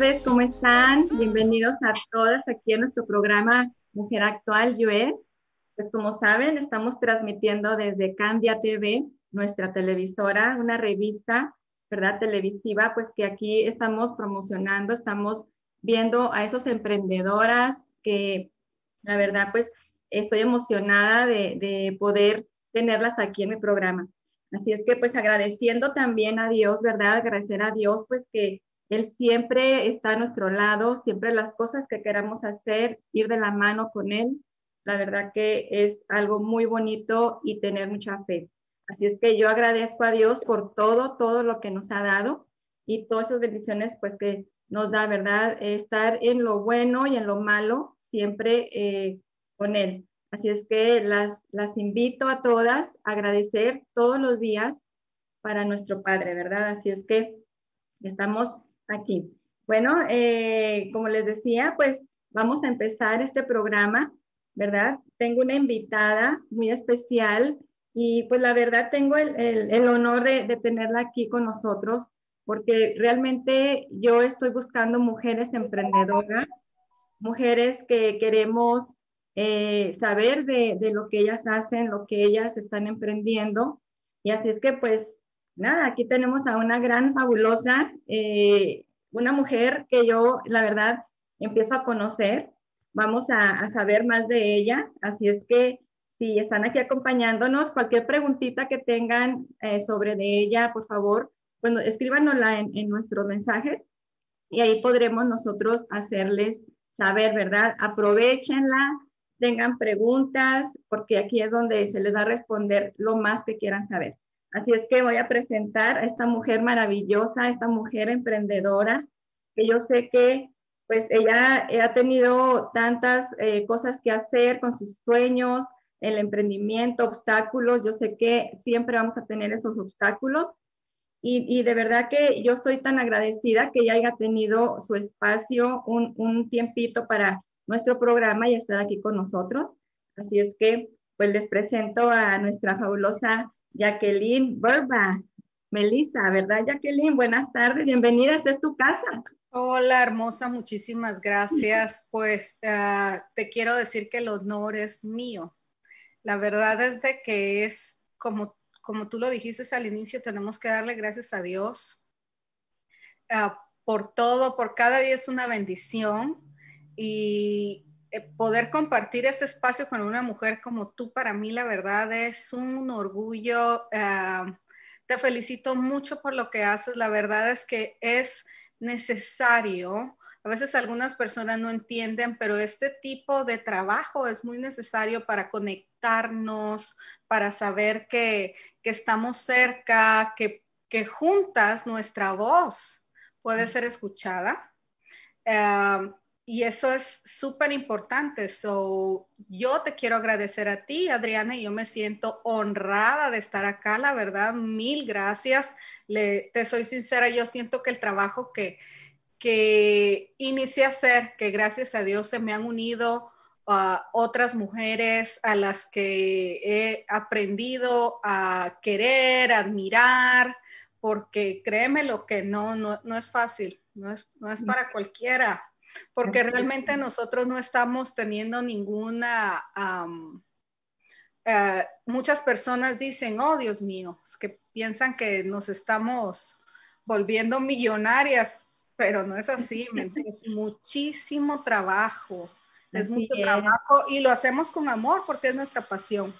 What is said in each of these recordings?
tardes, ¿cómo están? Bienvenidos a todas aquí a nuestro programa Mujer Actual US. Pues como saben, estamos transmitiendo desde Candia TV, nuestra televisora, una revista, ¿verdad? Televisiva, pues que aquí estamos promocionando, estamos viendo a esas emprendedoras que la verdad, pues estoy emocionada de, de poder tenerlas aquí en mi programa. Así es que pues agradeciendo también a Dios, ¿verdad? Agradecer a Dios pues que Él siempre está a nuestro lado, siempre las cosas que queramos hacer, ir de la mano con Él. La verdad que es algo muy bonito y tener mucha fe. Así es que yo agradezco a Dios por todo, todo lo que nos ha dado y todas esas bendiciones pues que nos da, ¿verdad? Estar en lo bueno y en lo malo siempre eh, con Él. Así es que las, las invito a todas a agradecer todos los días para nuestro Padre, ¿verdad? Así es que estamos aquí. Bueno, eh, como les decía, pues vamos a empezar este programa, ¿verdad? Tengo una invitada muy especial y pues la verdad tengo el, el, el honor de, de tenerla aquí con nosotros porque realmente yo estoy buscando mujeres emprendedoras, mujeres que queremos eh, saber de, de, lo que ellas hacen, lo que ellas están emprendiendo. Y así es que pues aquí tenemos a una gran, fabulosa, eh, una mujer que yo la verdad empiezo a conocer. Vamos a, a, saber más de ella. Así es que si están aquí acompañándonos, cualquier preguntita que tengan eh, sobre de ella, por favor, bueno, escríbanosla en, en nuestros mensajes y ahí podremos nosotros hacerles saber, ¿verdad? Aprovechenla, tengan preguntas, porque aquí es donde se les va a responder lo más que quieran saber. Así es que voy a presentar a esta mujer maravillosa, esta mujer emprendedora, que yo sé que pues ella ha tenido tantas eh, cosas que hacer con sus sueños, el emprendimiento, obstáculos. Yo sé que siempre vamos a tener esos obstáculos. Y, y de verdad que yo estoy tan agradecida que ella haya tenido su espacio, un, un tiempito para nuestro programa y estar aquí con nosotros. Así es que, pues les presento a nuestra fabulosa Jacqueline Burba. Melissa, ¿verdad, Jacqueline? Buenas tardes, bienvenida, esta es tu casa. Hola, hermosa, muchísimas gracias. Pues uh, te quiero decir que el honor es mío. La verdad es de que es, como, como tú lo dijiste al inicio, tenemos que darle gracias a Dios uh, por todo, por cada día es una bendición y poder compartir este espacio con una mujer como tú, para mí la verdad es un orgullo. Uh, te felicito mucho por lo que haces. La verdad es que es necesario. A veces algunas personas no entienden, pero este tipo de trabajo es muy necesario para conectarnos, para saber que, que estamos cerca, que, que, juntas nuestra voz puede ser escuchada. Uh, y eso es súper importante. So, yo te quiero agradecer a ti, Adriana, y yo me siento honrada de estar acá, la verdad, mil gracias. Le, te soy sincera, yo siento que el trabajo que, que inicié a hacer, que gracias a Dios se me han unido uh, otras mujeres a las que he aprendido a querer, admirar, porque créeme lo que no, no, no es fácil, no es, no es para cualquiera porque realmente nosotros no estamos teniendo ninguna... Um, uh, muchas personas dicen, oh Dios mío, que piensan que nos estamos volviendo millonarias, pero no es así, es muchísimo trabajo, es así mucho es. trabajo y lo hacemos con amor porque es nuestra pasión.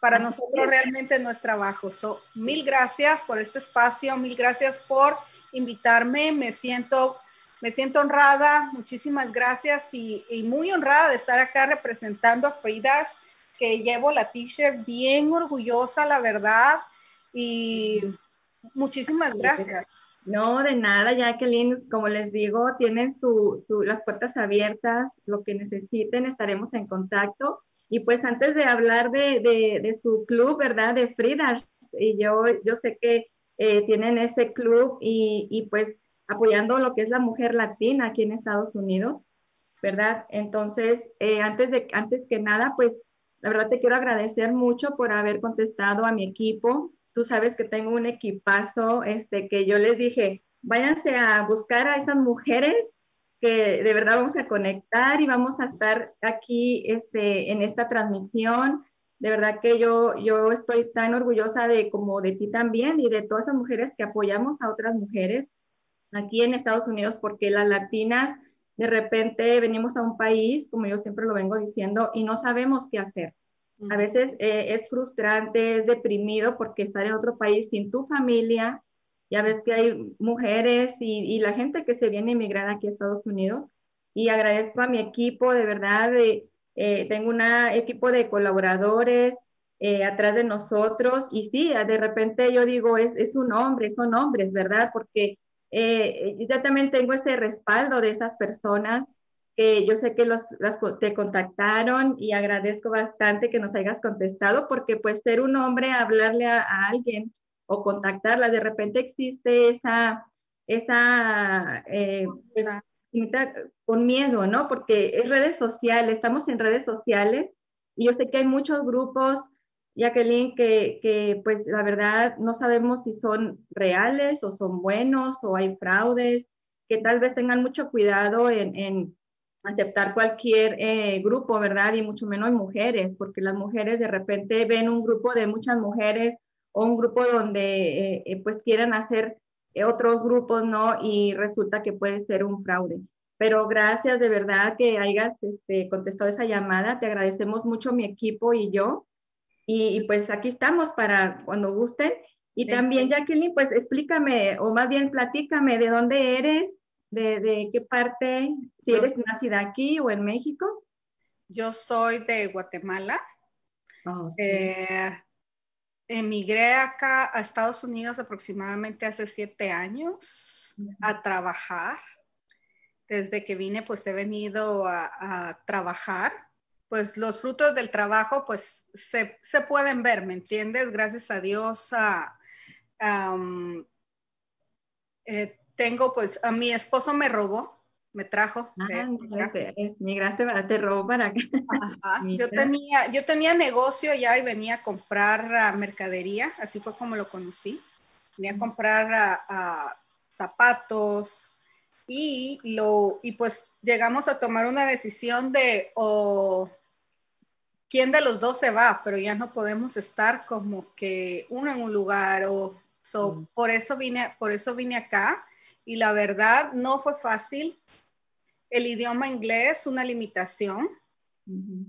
Para así nosotros es. realmente no es trabajo. So, mil gracias por este espacio, mil gracias por invitarme, me siento me siento honrada, muchísimas gracias y, y, muy honrada de estar acá representando a Fridas, que llevo la t-shirt bien orgullosa, la verdad, y muchísimas gracias. No, de nada, Jacqueline, como les digo, tienen su, su, las puertas abiertas, lo que necesiten, estaremos en contacto. Y pues antes de hablar de, de, su club, ¿verdad? De Frida, y yo, yo sé que eh, tienen ese club y, y, pues apoyando lo que es la mujer latina aquí en Estados Unidos, ¿verdad? Entonces, eh, antes, de, antes que nada, pues la verdad te quiero agradecer mucho por haber contestado a mi equipo. Tú sabes que tengo un equipazo, este, que yo les dije, váyanse a buscar a esas mujeres que de verdad vamos a conectar y vamos a estar aquí este, en esta transmisión. De verdad que yo, yo estoy tan orgullosa de como de ti también y de todas esas mujeres que apoyamos a otras mujeres aquí en Estados Unidos porque las latinas de repente venimos a un país, como yo siempre lo vengo diciendo, y no sabemos qué hacer. A veces eh, es frustrante, es deprimido porque estar en otro país sin tu familia, ya ves que hay mujeres y, la gente que se viene a emigrar aquí a Estados Unidos. Y agradezco a mi equipo, de verdad, de, eh, tengo un equipo de colaboradores eh, atrás de nosotros. Y sí, de repente yo digo, es, es un hombre, son hombres, ¿verdad? Porque eh, yo también tengo ese respaldo de esas personas que yo sé que los, te contactaron y agradezco bastante que nos hayas contestado porque pues ser un hombre, hablarle a, alguien o contactarla, de repente existe esa, esa eh, pues, con miedo, ¿no? Porque es redes sociales, estamos en redes sociales y yo sé que hay muchos grupos Jacqueline, que, que pues la verdad no sabemos si son reales o son buenos o hay fraudes, que tal vez tengan mucho cuidado en, en aceptar cualquier eh, grupo, ¿verdad? Y mucho menos mujeres, porque las mujeres de repente ven un grupo de muchas mujeres o un grupo donde eh, eh, pues quieren hacer otros grupos, ¿no? Y resulta que puede ser un fraude. Pero gracias de verdad que hayas este, contestado esa llamada. Te agradecemos mucho mi equipo y yo. Y, pues aquí estamos para cuando gusten. Y también, Jacqueline, pues explícame, o más bien platícame de dónde eres, de, de qué parte, si eres nacida aquí o en México. Yo soy de Guatemala. Eh, emigré acá a Estados Unidos aproximadamente hace siete años a trabajar. Desde que vine, pues he venido a, a trabajar pues los frutos del trabajo pues se, pueden ver, ¿me entiendes? Gracias a Dios eh, tengo pues a mi esposo me robó, me trajo. Ah, migraste para te robó para acá. Yo tenía, yo tenía negocio ya y venía a comprar mercadería, así fue como lo conocí. Venía a comprar zapatos y lo y pues llegamos a tomar una decisión de o quién de los dos se va, pero ya no podemos estar como que uno en un lugar o so, mm. por eso vine por eso vine acá y la verdad no fue fácil. El idioma inglés una limitación.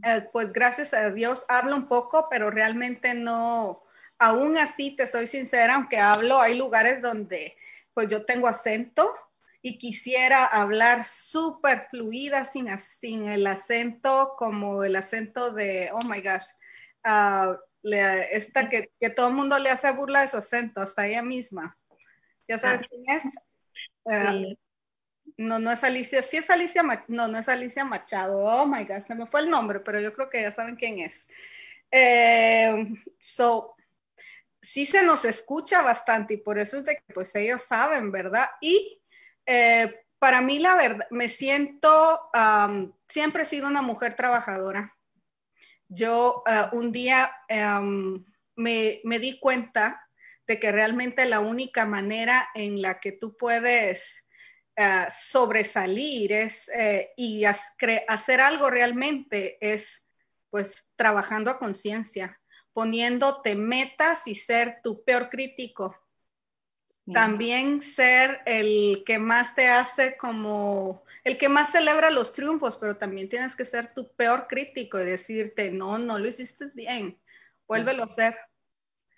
Eh, pues gracias a Dios hablo un poco, pero realmente no, aún así te soy sincera, aunque hablo, hay lugares donde pues yo tengo acento y quisiera hablar súper fluida sin, sin el acento como el acento de, oh my gosh, uh, esta que, que, todo el mundo le hace burla de su acento, hasta ella misma. ¿Ya sabes ah. quién es? Uh, no, no es Alicia, sí es Alicia, no, no es Alicia Machado, oh my gosh, se me fue el nombre, pero yo creo que ya saben quién es. Eh, so, sí se nos escucha bastante y por eso es de que pues ellos saben, ¿verdad? Y eh, para mí, la verdad, me siento, siempre he sido una mujer trabajadora. Yo uh, un día me, di cuenta de que realmente la única manera en la que tú puedes uh, sobresalir es, y hacer algo realmente es pues trabajando a conciencia, poniéndote metas y ser tu peor crítico también ser el que más te hace como, el que más celebra los triunfos, pero también tienes que ser tu peor crítico y decirte, no, no lo hiciste bien, vuélvelo a hacer.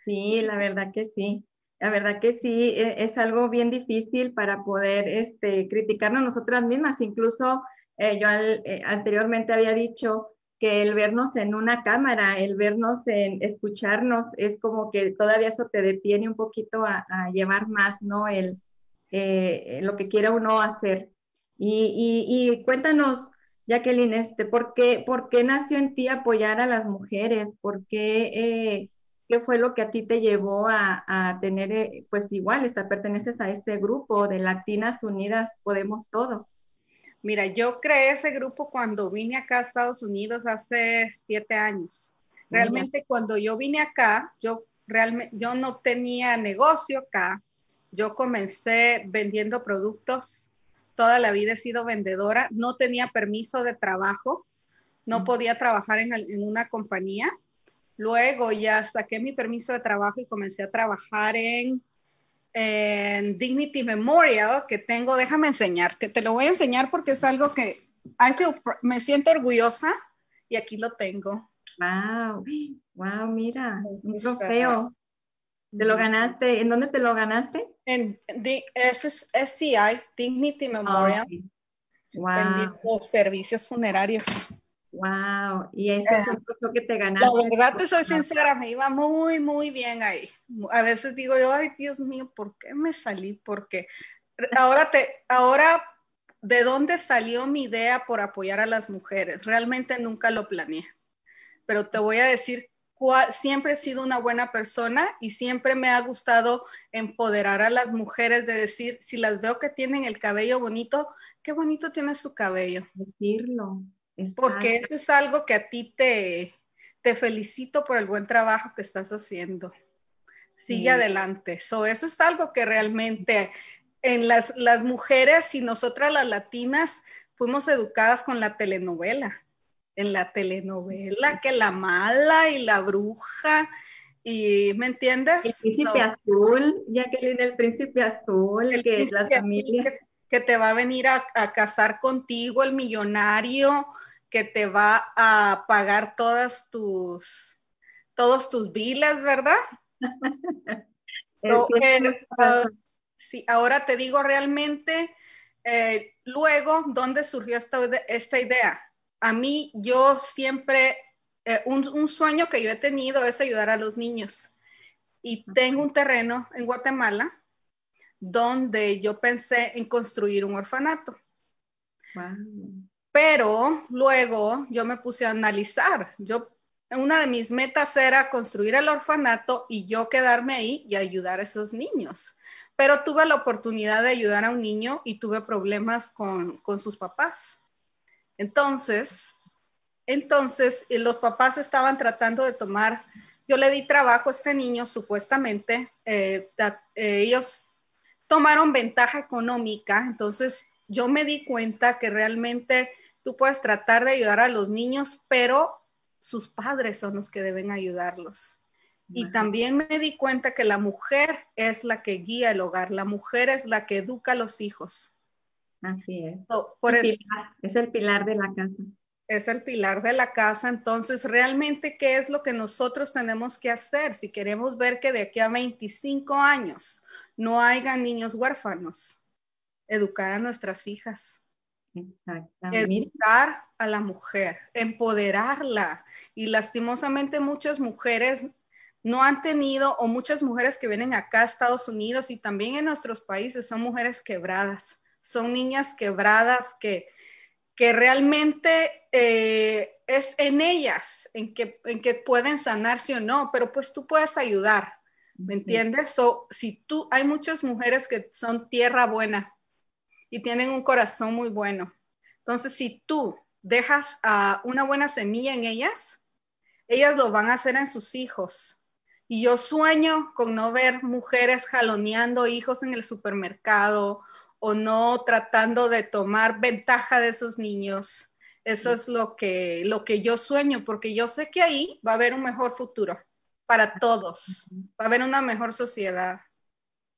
Sí, la verdad que sí. La verdad que sí, e, es algo bien difícil para poder este, criticarnos nosotras mismas. Incluso eh, yo eh, anteriormente había dicho que el vernos en una cámara, el vernos en escucharnos, es como que todavía eso te detiene un poquito a, llevar más, ¿no? El, eh, lo que quiera uno hacer. Y, y, cuéntanos, Jacqueline, este, ¿por qué, por qué nació en ti apoyar a las mujeres? ¿Por qué, eh, qué fue lo que a ti te llevó a, tener, eh, pues igual, esta, perteneces a este grupo de Latinas Unidas Podemos Todo? Mira, yo creé ese grupo cuando vine acá a Estados Unidos hace siete años. Realmente cuando yo vine acá, yo realmente, yo no tenía negocio acá. Yo comencé vendiendo productos toda la vida he sido vendedora, no tenía permiso de trabajo, no podía trabajar en, una compañía. Luego ya saqué mi permiso de trabajo y comencé a trabajar en, Dignity Memorial que tengo, déjame enseñarte, te lo voy a enseñar porque es algo que me siento orgullosa y aquí lo tengo. Wow, wow, mira, un trofeo. ¿Te lo ganaste? ¿En dónde te lo ganaste? En SCI, Dignity Memorial. Wow. servicios funerarios. Wow, y ese es lo que te ganaste. La verdad te soy sincera, me iba muy, muy bien ahí. A veces digo yo, ay Dios mío, ¿por qué me salí? Porque ahora te, ahora, ¿de dónde salió mi idea por apoyar a las mujeres? Realmente nunca lo planeé, pero te voy a decir siempre he sido una buena persona y siempre me ha gustado empoderar a las mujeres de decir, si las veo que tienen el cabello bonito, qué bonito tiene su cabello. Decirlo. Porque eso es algo que a ti te, te felicito por el buen trabajo que estás haciendo. Sigue adelante. eso es algo que realmente en las, las mujeres y nosotras las latinas fuimos educadas con la telenovela en la telenovela, que la mala y la bruja, y ¿me entiendes? El príncipe azul, Jacqueline, el príncipe azul, el que es la familia. Que, te va a venir a, casar contigo, el millonario, que te va a pagar todas tus, todos tus ¿verdad? Eh, ah, sí, ahora te digo realmente, eh, luego, ¿dónde surgió esta, esta idea? a mí yo siempre, eh, un, sueño que yo he tenido es ayudar a los niños. Y tengo un terreno en Guatemala donde yo pensé en construir un orfanato. Pero luego yo me puse a analizar. Yo, una de mis metas era construir el orfanato y yo quedarme ahí y ayudar a esos niños. Pero tuve la oportunidad de ayudar a un niño y tuve problemas con, con sus papás. Entonces, entonces eh, los papás estaban tratando de tomar, yo le di trabajo a este niño supuestamente, eh, eh, ellos tomaron ventaja económica, entonces yo me di cuenta que realmente tú puedes tratar de ayudar a los niños, pero sus padres son los que deben ayudarlos. Y también me di cuenta que la mujer es la que guía el hogar, la mujer es la que educa a los hijos. Así es. por es el pilar de la casa. Es el pilar de la casa. Entonces, realmente, ¿qué es lo que nosotros tenemos que hacer si queremos ver que de aquí a 25 años no haya niños huérfanos? Educar a nuestras hijas. Educar a la mujer, empoderarla. Y lastimosamente muchas mujeres no han tenido, o muchas mujeres que vienen acá a Estados Unidos y también en nuestros países son mujeres quebradas son niñas quebradas que, que realmente eh, es en ellas, en que, en que pueden sanarse o no, pero pues tú puedes ayudar, ¿me entiendes? O si tú, hay muchas mujeres que son tierra buena y tienen un corazón muy bueno. Entonces, si tú dejas a una buena semilla en ellas, ellas lo van a hacer en sus hijos. Y yo sueño con no ver mujeres jaloneando hijos en el supermercado o no tratando de tomar ventaja de esos niños. Eso es lo que, lo que yo sueño, porque yo sé que ahí va a haber un mejor futuro para todos, va a haber una mejor sociedad.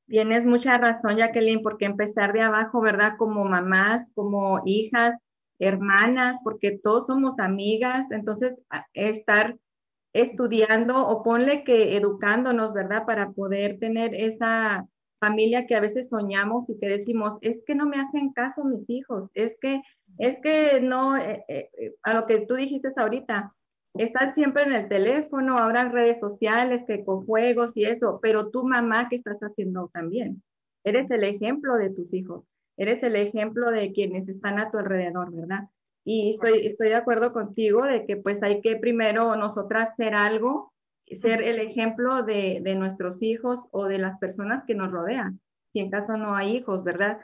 Tienes mucha razón, Jacqueline, porque empezar de abajo, ¿verdad? Como mamás, como hijas, hermanas, porque todos somos amigas, entonces estar estudiando o ponle que educándonos, ¿verdad? Para poder tener esa familia que a veces soñamos y que decimos, es que no me hacen caso mis hijos, es que, es que no, eh, eh, eh, a lo que tú dijiste ahorita, están siempre en el teléfono, ahora en redes sociales, que con juegos y eso, pero tu mamá, ¿qué estás haciendo también? Eres el ejemplo de tus hijos, eres el ejemplo de quienes están a tu alrededor, ¿verdad? Y estoy, estoy de acuerdo contigo de que pues hay que primero nosotras ser algo, ser el ejemplo de, de nuestros hijos o de las personas que nos rodean, si en caso no hay hijos, ¿verdad?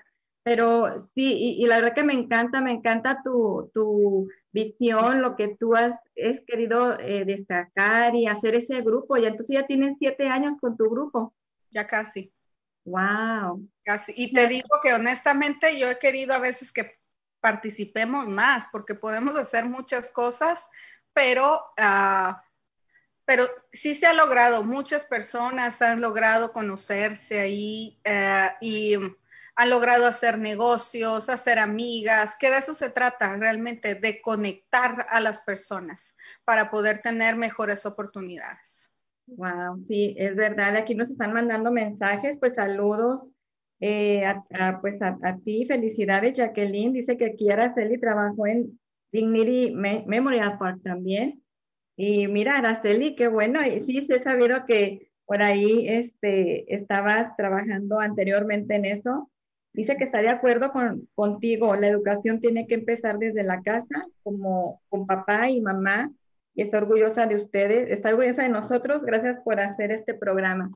Pero sí, y, la verdad que me encanta, me encanta tu, tu visión, lo que tú has, has querido eh, destacar y hacer ese grupo. Y entonces ya tienen siete años con tu grupo. Ya casi. Wow. Casi. Y te digo que honestamente yo he querido a veces que participemos más, porque podemos hacer muchas cosas, pero, uh, pero sí se ha logrado, muchas personas han logrado conocerse ahí uh, y han logrado hacer negocios, hacer amigas, que de eso se trata realmente, de conectar a las personas para poder tener mejores oportunidades. Wow, sí, es verdad. Aquí nos están mandando mensajes, pues saludos eh, a, pues a, ti. Felicidades, Jacqueline. Dice que aquí Araceli trabajó en Dignity Memorial Park también. Y mira, Araceli, qué bueno. Y sí, se he sabido que por ahí este, estabas trabajando anteriormente en eso. Dice que está de acuerdo con, contigo, la educación tiene que empezar desde la casa, como con papá y mamá, y está orgullosa de ustedes, está orgullosa de nosotros, gracias por hacer este programa.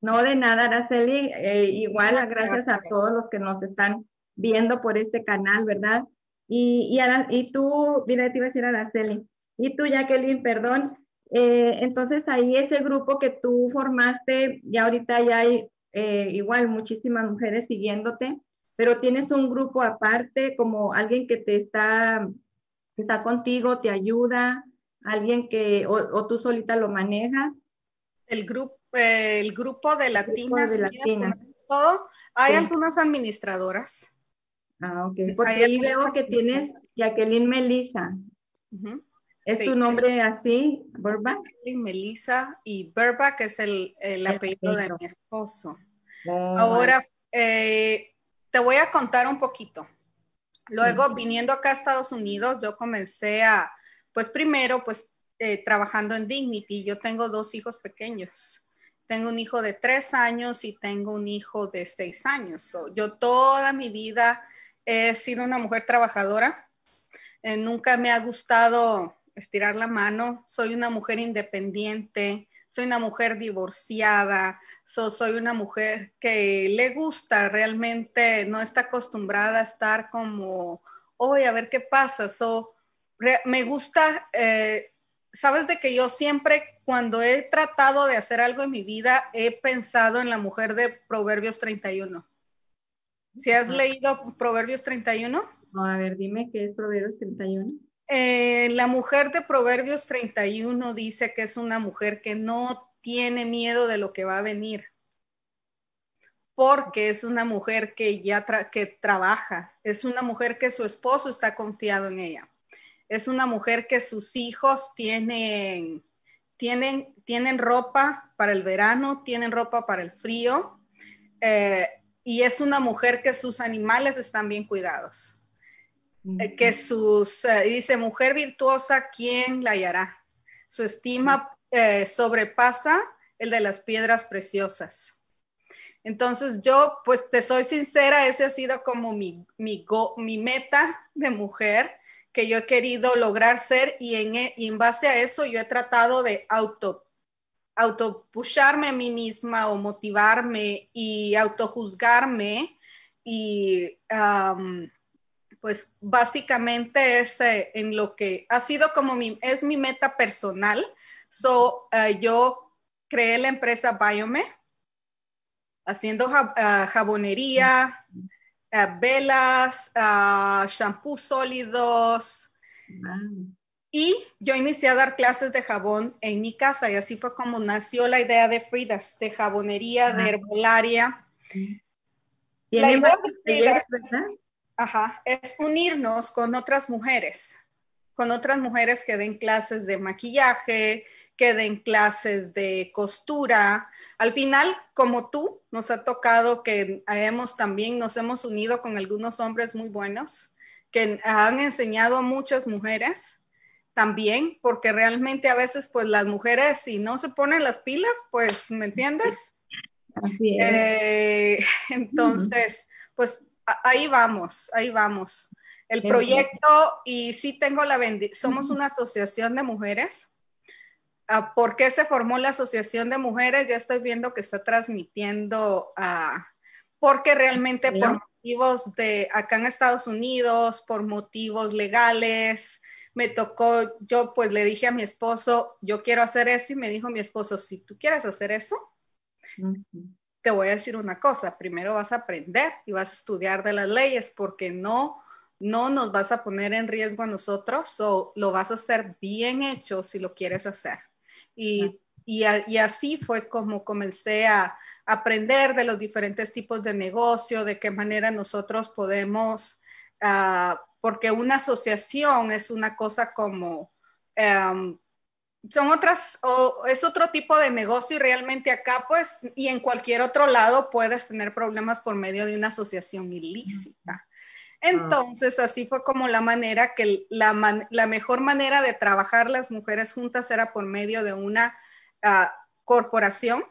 No de nada, Araceli, eh, igual gracias a todos los que nos están viendo por este canal, ¿verdad? Y, y, y tú, mira, te iba a decir Araceli, y tú, Jacqueline, perdón, eh, entonces ahí ese grupo que tú formaste, ya ahorita ya hay eh, igual muchísimas mujeres siguiéndote, pero tienes un grupo aparte, como alguien que te está, está contigo, te ayuda, alguien que, o, tú solita lo manejas. El grupo, el grupo de latinas, todo. Hay algunas administradoras. Ah, ok. Porque ahí veo que tienes Jacqueline Melissa. ¿Es tu nombre así, Burbank? Melissa y Burbank es el, el apellido de mi esposo. Oh, Ahora, eh, te voy a contar un poquito. Luego, viniendo acá a Estados Unidos, yo comencé a, pues primero, pues eh, trabajando en Dignity. Yo tengo dos hijos pequeños. Tengo un hijo de tres años y tengo un hijo de seis años. yo toda mi vida he sido una mujer trabajadora. Eh, nunca me ha gustado estirar la mano. Soy una mujer independiente, soy una mujer divorciada, soy una mujer que le gusta realmente, no está acostumbrada a estar como, hoy a ver qué pasa. So, me gusta, eh, sabes de que yo siempre cuando he tratado de hacer algo en mi vida, he pensado en la mujer de Proverbios 31. ¿Si has leído Proverbios 31? a ver, dime qué es Proverbios 31. Eh, la mujer de Proverbios 31 dice que es una mujer que no tiene miedo de lo que va a venir, porque es una mujer que ya que trabaja, es una mujer que su esposo está confiado en ella, es una mujer que sus hijos tienen, tienen, tienen ropa para el verano, tienen ropa para el frío, eh, y es una mujer que sus animales están bien cuidados. Eh, que sus, eh, dice, mujer virtuosa, ¿quién la hallará? Su estima eh, sobrepasa el de las piedras preciosas. Entonces yo, pues te soy sincera, ese ha sido como mi, mi, mi meta de mujer que yo he querido lograr ser y en, e, y en base a eso yo he tratado de auto autopusharme a mí misma o motivarme y autojuzgarme y pues básicamente es eh, en lo que ha sido como mi, es mi meta personal. So, eh, yo creé la empresa Biome, haciendo eh, jabonería, velas, shampoo sólidos. Y yo inicié a dar clases de jabón en mi casa y así fue como nació la idea de Fridas, de jabonería, de herbolaria. La idea de Fridas, Ajá, es unirnos con otras mujeres, con otras mujeres que den clases de maquillaje, que den clases de costura. Al final, como tú, nos ha tocado que hemos también, nos hemos unido con algunos hombres muy buenos que han enseñado a muchas mujeres también, porque realmente a veces, pues las mujeres, si no se ponen las pilas, pues, ¿me entiendes? Así es. Eh, entonces, pues ahí vamos, ahí vamos. el proyecto y sí tengo la bendición, somos una asociación de mujeres. Ah, ¿Por qué se formó la asociación de mujeres? Ya estoy viendo que está transmitiendo, uh, porque realmente por motivos de acá en Estados Unidos, por motivos legales, me tocó, yo pues le dije a mi esposo, yo quiero hacer eso y me dijo mi esposo, si tú quieres hacer eso, te voy a decir una cosa, primero vas a aprender y vas a estudiar de las leyes porque no, no nos vas a poner en riesgo a nosotros o lo vas a hacer bien hecho si lo quieres hacer. Y, y, y así fue como comencé a aprender de los diferentes tipos de negocio, de qué manera nosotros podemos... Uh, porque una asociación es una cosa como, um, son otras, o es otro tipo de negocio y realmente acá pues, y en cualquier otro lado puedes tener problemas por medio de una asociación ilícita. Entonces, así fue como la manera que la, la mejor manera de trabajar las mujeres juntas era por medio de una uh, corporación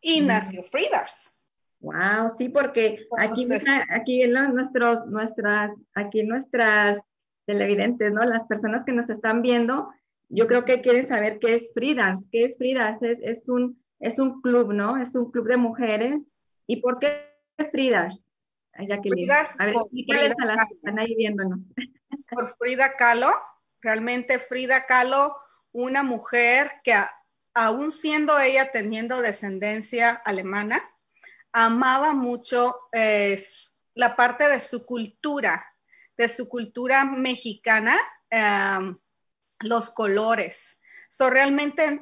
y nació Freedars. Wow, sí, porque aquí, aquí en nuestros, nuestras, aquí nuestras televidentes, ¿no? Las personas que nos están viendo, yo creo que quieren saber qué es Fridas, qué es Fridas, es, es, un, es un club, ¿no? Es un club de mujeres. ¿Y por qué Fridas? Jacqueline, a ver, explícales a las que están ahí viéndonos. Por Frida Kahlo, realmente Frida Kahlo, una mujer que aún siendo ella teniendo descendencia alemana, amaba mucho eh, la parte de su cultura, de su cultura mexicana, los colores. So, realmente,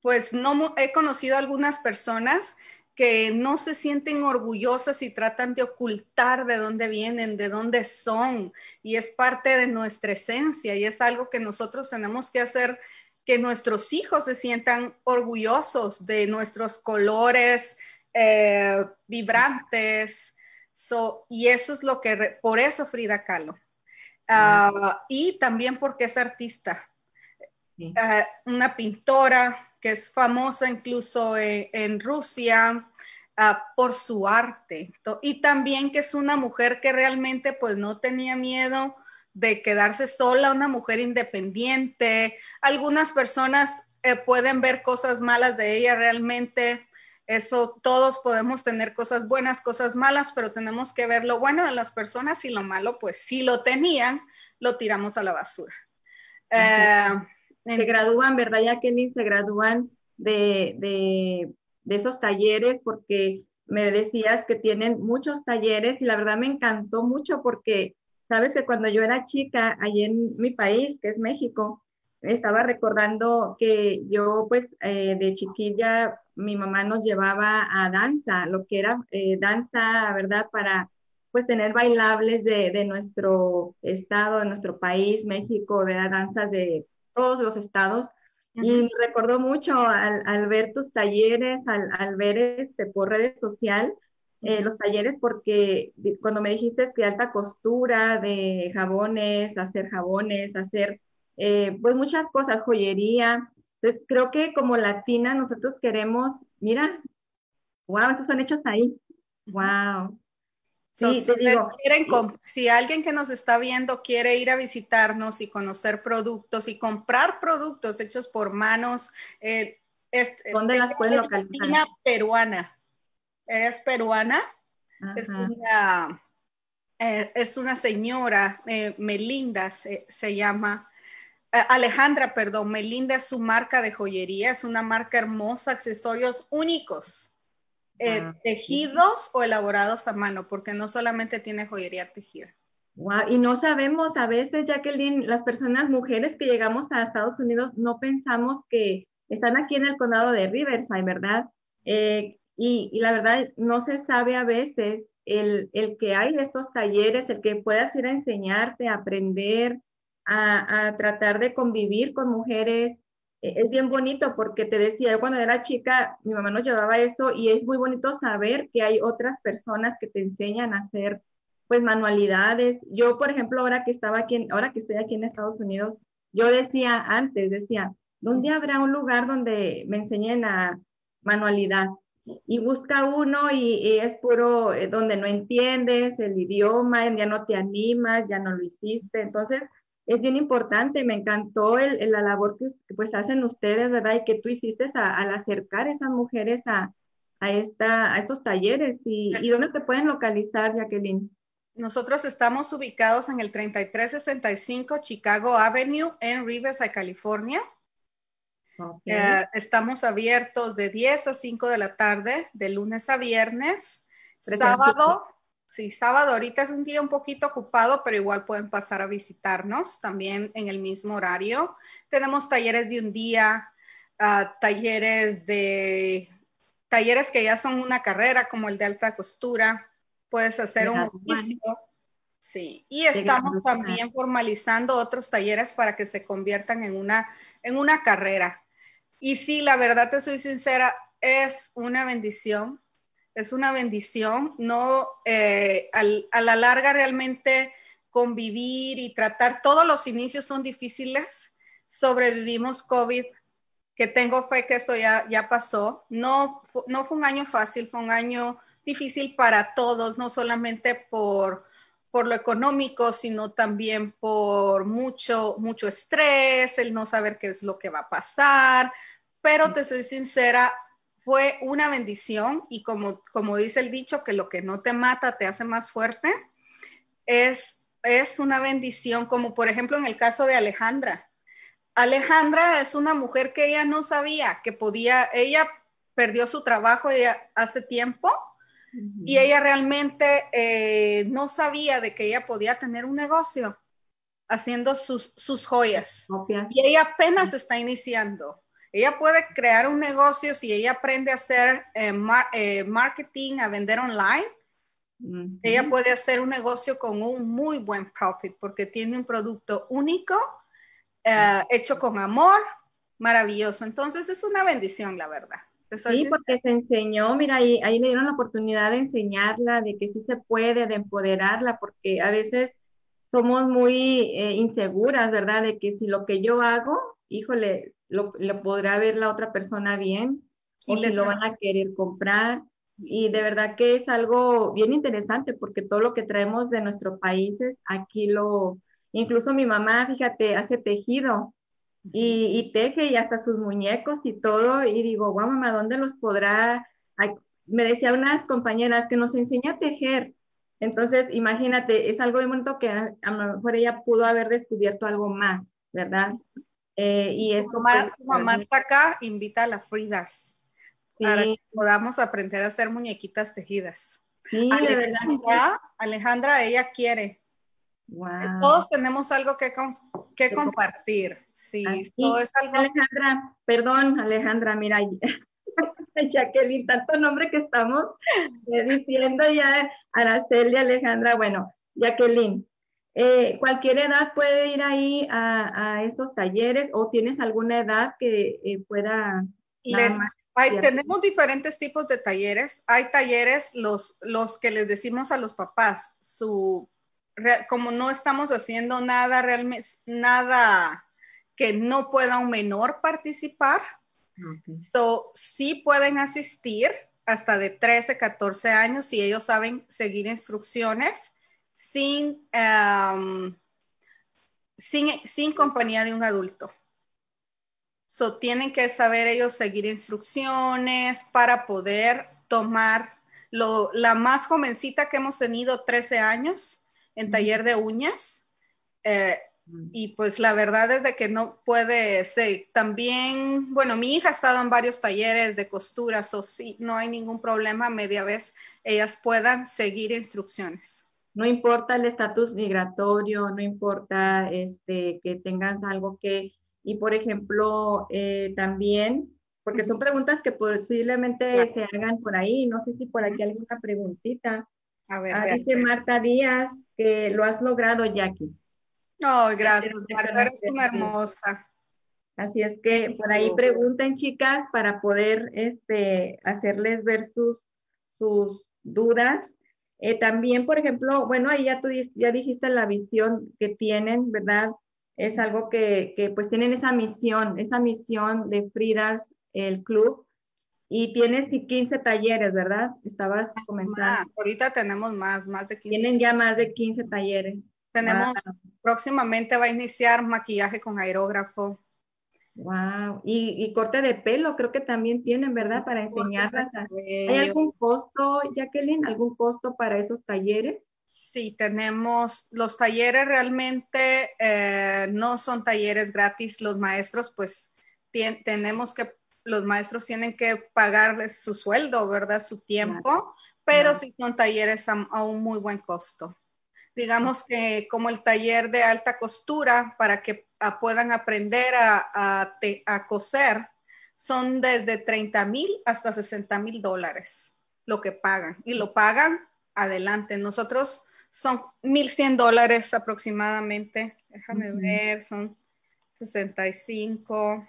pues no he conocido algunas personas que no se sienten orgullosas y tratan de ocultar de dónde vienen, de dónde son, y es parte de nuestra esencia y es algo que nosotros tenemos que hacer que nuestros hijos se sientan orgullosos de nuestros colores, eh, vibrantes. y eso es lo que, por eso Frida Kahlo. Ah, y también porque es artista. Ah, una pintora que es famosa incluso en, Rusia ah, por su arte. Y también que es una mujer que realmente pues no tenía miedo de quedarse sola, una mujer independiente. Algunas personas eh, pueden ver cosas malas de ella realmente, eso todos podemos tener cosas buenas, cosas malas, pero tenemos que ver lo bueno de las personas y lo malo, pues si lo tenían, lo tiramos a la basura. Eh, se gradúan, ¿verdad, Jacqueline? Se gradúan de, de, de, esos talleres porque me decías que tienen muchos talleres y la verdad me encantó mucho porque, sabes que cuando yo era chica, allí en mi país, que es México, estaba recordando que yo pues eh, de chiquilla mi mamá nos llevaba a danza, lo que era eh, danza, ¿verdad? Para pues tener bailables de, de, nuestro estado, de nuestro país, México, ¿verdad? Danzas de todos los estados. Y me recordó mucho al, al, ver tus talleres, al, al, ver este, por redes sociales, eh, los talleres, porque cuando me dijiste que alta costura de jabones, hacer jabones, hacer eh, pues muchas cosas, joyería. Entonces, creo que como latina nosotros queremos, mira, wow, estos son hechos ahí. Wow. Sí, te digo, quieren, si alguien que nos está viendo quiere ir a visitarnos y conocer productos y comprar productos hechos por manos, eh, es, ¿dónde las pueden localizar? peruana. Es peruana. Es una, eh, es una señora, Melinda se, se llama. Eh, Alejandra, perdón, Melinda es su marca de joyería, es una marca hermosa, accesorios únicos, eh, tejidos o elaborados a mano, porque no solamente tiene joyería tejida. Wow, y no sabemos a veces, Jacqueline, las personas, mujeres que llegamos a Estados Unidos, no pensamos que están aquí en el condado de Riverside, ¿verdad? Eh, y, y, la verdad, no se sabe a veces el, el, que hay estos talleres, el que puedas ir a enseñarte, a aprender, a, tratar de convivir con mujeres. E, es bien bonito porque te decía, yo cuando era chica, mi mamá nos llevaba eso y es muy bonito saber que hay otras personas que te enseñan a hacer pues manualidades. Yo, por ejemplo, ahora que estaba aquí, ahora que estoy aquí en Estados Unidos, yo decía antes, decía, ¿dónde habrá un lugar donde me enseñen a manualidad? y busca uno y, es puro eh, donde no entiendes el idioma, ya no te animas, ya no lo hiciste. Entonces, es bien importante, me encantó el, la labor que pues hacen ustedes, ¿verdad? Y que tú hiciste al acercar a esas mujeres a, a, esta, a estos talleres. ¿Y, ¿Y dónde te pueden localizar, Jacqueline? Nosotros estamos ubicados en el 3365 Chicago Avenue en Riverside, California. Eh, estamos abiertos de 10 a 5 de la tarde, de lunes a viernes. Sábado, sí, sábado ahorita es un día un poquito ocupado, pero igual pueden pasar a visitarnos también en el mismo horario. Tenemos talleres de un día, ah, talleres de talleres que ya son una carrera, como el de alta costura. Puedes hacer un oficio. Sí, y estamos también formalizando otros talleres para que se conviertan en una, en una carrera. Y sí, la verdad te soy sincera, es una bendición, es una bendición. No, eh, a la larga realmente convivir y tratar, todos los inicios son difíciles. Sobrevivimos COVID, que tengo fe que esto ya, ya pasó. No, no fue un año fácil, fue un año difícil para todos, no solamente por, por lo económico, sino también por mucho, mucho estrés, el no saber qué es lo que va a pasar, pero te soy sincera, fue una bendición y como, como dice el dicho, que lo que no te mata te hace más fuerte, es, es una bendición, como por ejemplo en el caso de Alejandra. Alejandra es una mujer que ella no sabía que podía, ella perdió su trabajo hace tiempo y ella realmente eh, no sabía de que ella podía tener un negocio haciendo sus, sus joyas. Y ella apenas está iniciando. Ella puede crear un negocio si ella aprende a hacer eh, eh, marketing, a vender online. Ella puede hacer un negocio con un muy buen profit porque tiene un producto único, eh, hecho con amor, maravilloso. Entonces es una bendición, la verdad. Sí, porque se enseñó, mira, ahí, ahí le dieron la oportunidad de enseñarla, de que sí se puede, de empoderarla, porque a veces somos muy inseguras, ¿verdad? De que si lo que yo hago, híjole, lo, podrá ver la otra persona bien o si lo van a querer comprar. Y de verdad que es algo bien interesante porque todo lo que traemos de nuestros países, aquí lo, incluso mi mamá, fíjate, hace tejido y, y teje y hasta sus muñecos y todo. Y digo, guau, mamá, ¿dónde los podrá? me decía unas compañeras que nos enseña a tejer. Entonces, imagínate, es algo de momento que a, a lo mejor ella pudo haber descubierto algo más, ¿verdad? Eh, y eso, mamá, pues, mamá está acá, invita a la Freedars para que podamos aprender a hacer muñequitas tejidas. Sí, Alejandra, Alejandra, ella quiere. Wow. Todos tenemos algo que, que compartir. Sí, todo es algo. Alejandra, perdón, Alejandra, mira, Jacqueline, tanto nombre que estamos eh, diciendo ya, Araceli, Alejandra, bueno, Jacqueline, eh, ¿Cualquier edad puede ir ahí a, estos talleres o tienes alguna edad que eh, pueda... tenemos diferentes tipos de talleres. Hay talleres, los, los que les decimos a los papás, su, como no estamos haciendo nada realmente, nada que no pueda un menor participar, so, sí pueden asistir hasta de 13, 14 años si ellos saben seguir instrucciones sin, sin, compañía de un adulto. So, tienen que saber ellos seguir instrucciones para poder tomar lo, la más jovencita que hemos tenido, 13 años, en taller de uñas. Eh, y pues la verdad es de que no puede ser. También, bueno, mi hija ha estado en varios talleres de costura, o sí, no hay ningún problema, media vez ellas puedan seguir instrucciones no importa el estatus migratorio, no importa este, que tengas algo que, y por ejemplo, eh, también, porque son preguntas que posiblemente se hagan por ahí, no sé si por aquí alguna preguntita. A ver, ah, dice Marta Díaz que lo has logrado, Jackie. No, gracias, Marta, eres una hermosa. Así es que por ahí pregunten, chicas, para poder este, hacerles ver sus, sus dudas eh, también, por ejemplo, bueno, ahí ya tú ya dijiste la visión que tienen, ¿verdad? Es algo que, que pues tienen esa misión, esa misión de Freedars, el club, Y tienes 15 talleres, ¿verdad? Estabas comentando. ahorita tenemos más, más de 15. Tienen ya más de 15 talleres. Tenemos, próximamente va a iniciar maquillaje con aerógrafo. Wow. Y, corte de pelo, creo que también tienen, ¿verdad? Para enseñarlas. ¿Hay algún costo, Jacqueline? ¿Algún costo para esos talleres? Sí, tenemos los talleres realmente eh, no son talleres gratis. Los maestros, pues, tenemos que los maestros tienen que pagarles su sueldo, ¿verdad? Su tiempo, pero sí son talleres a, un muy buen costo. Digamos que como el taller de alta costura para que puedan aprender a, a, coser, son desde 30 mil hasta 60 mil dólares lo que pagan y lo pagan adelante. Nosotros son 1.100 dólares aproximadamente. Déjame ver, son 65.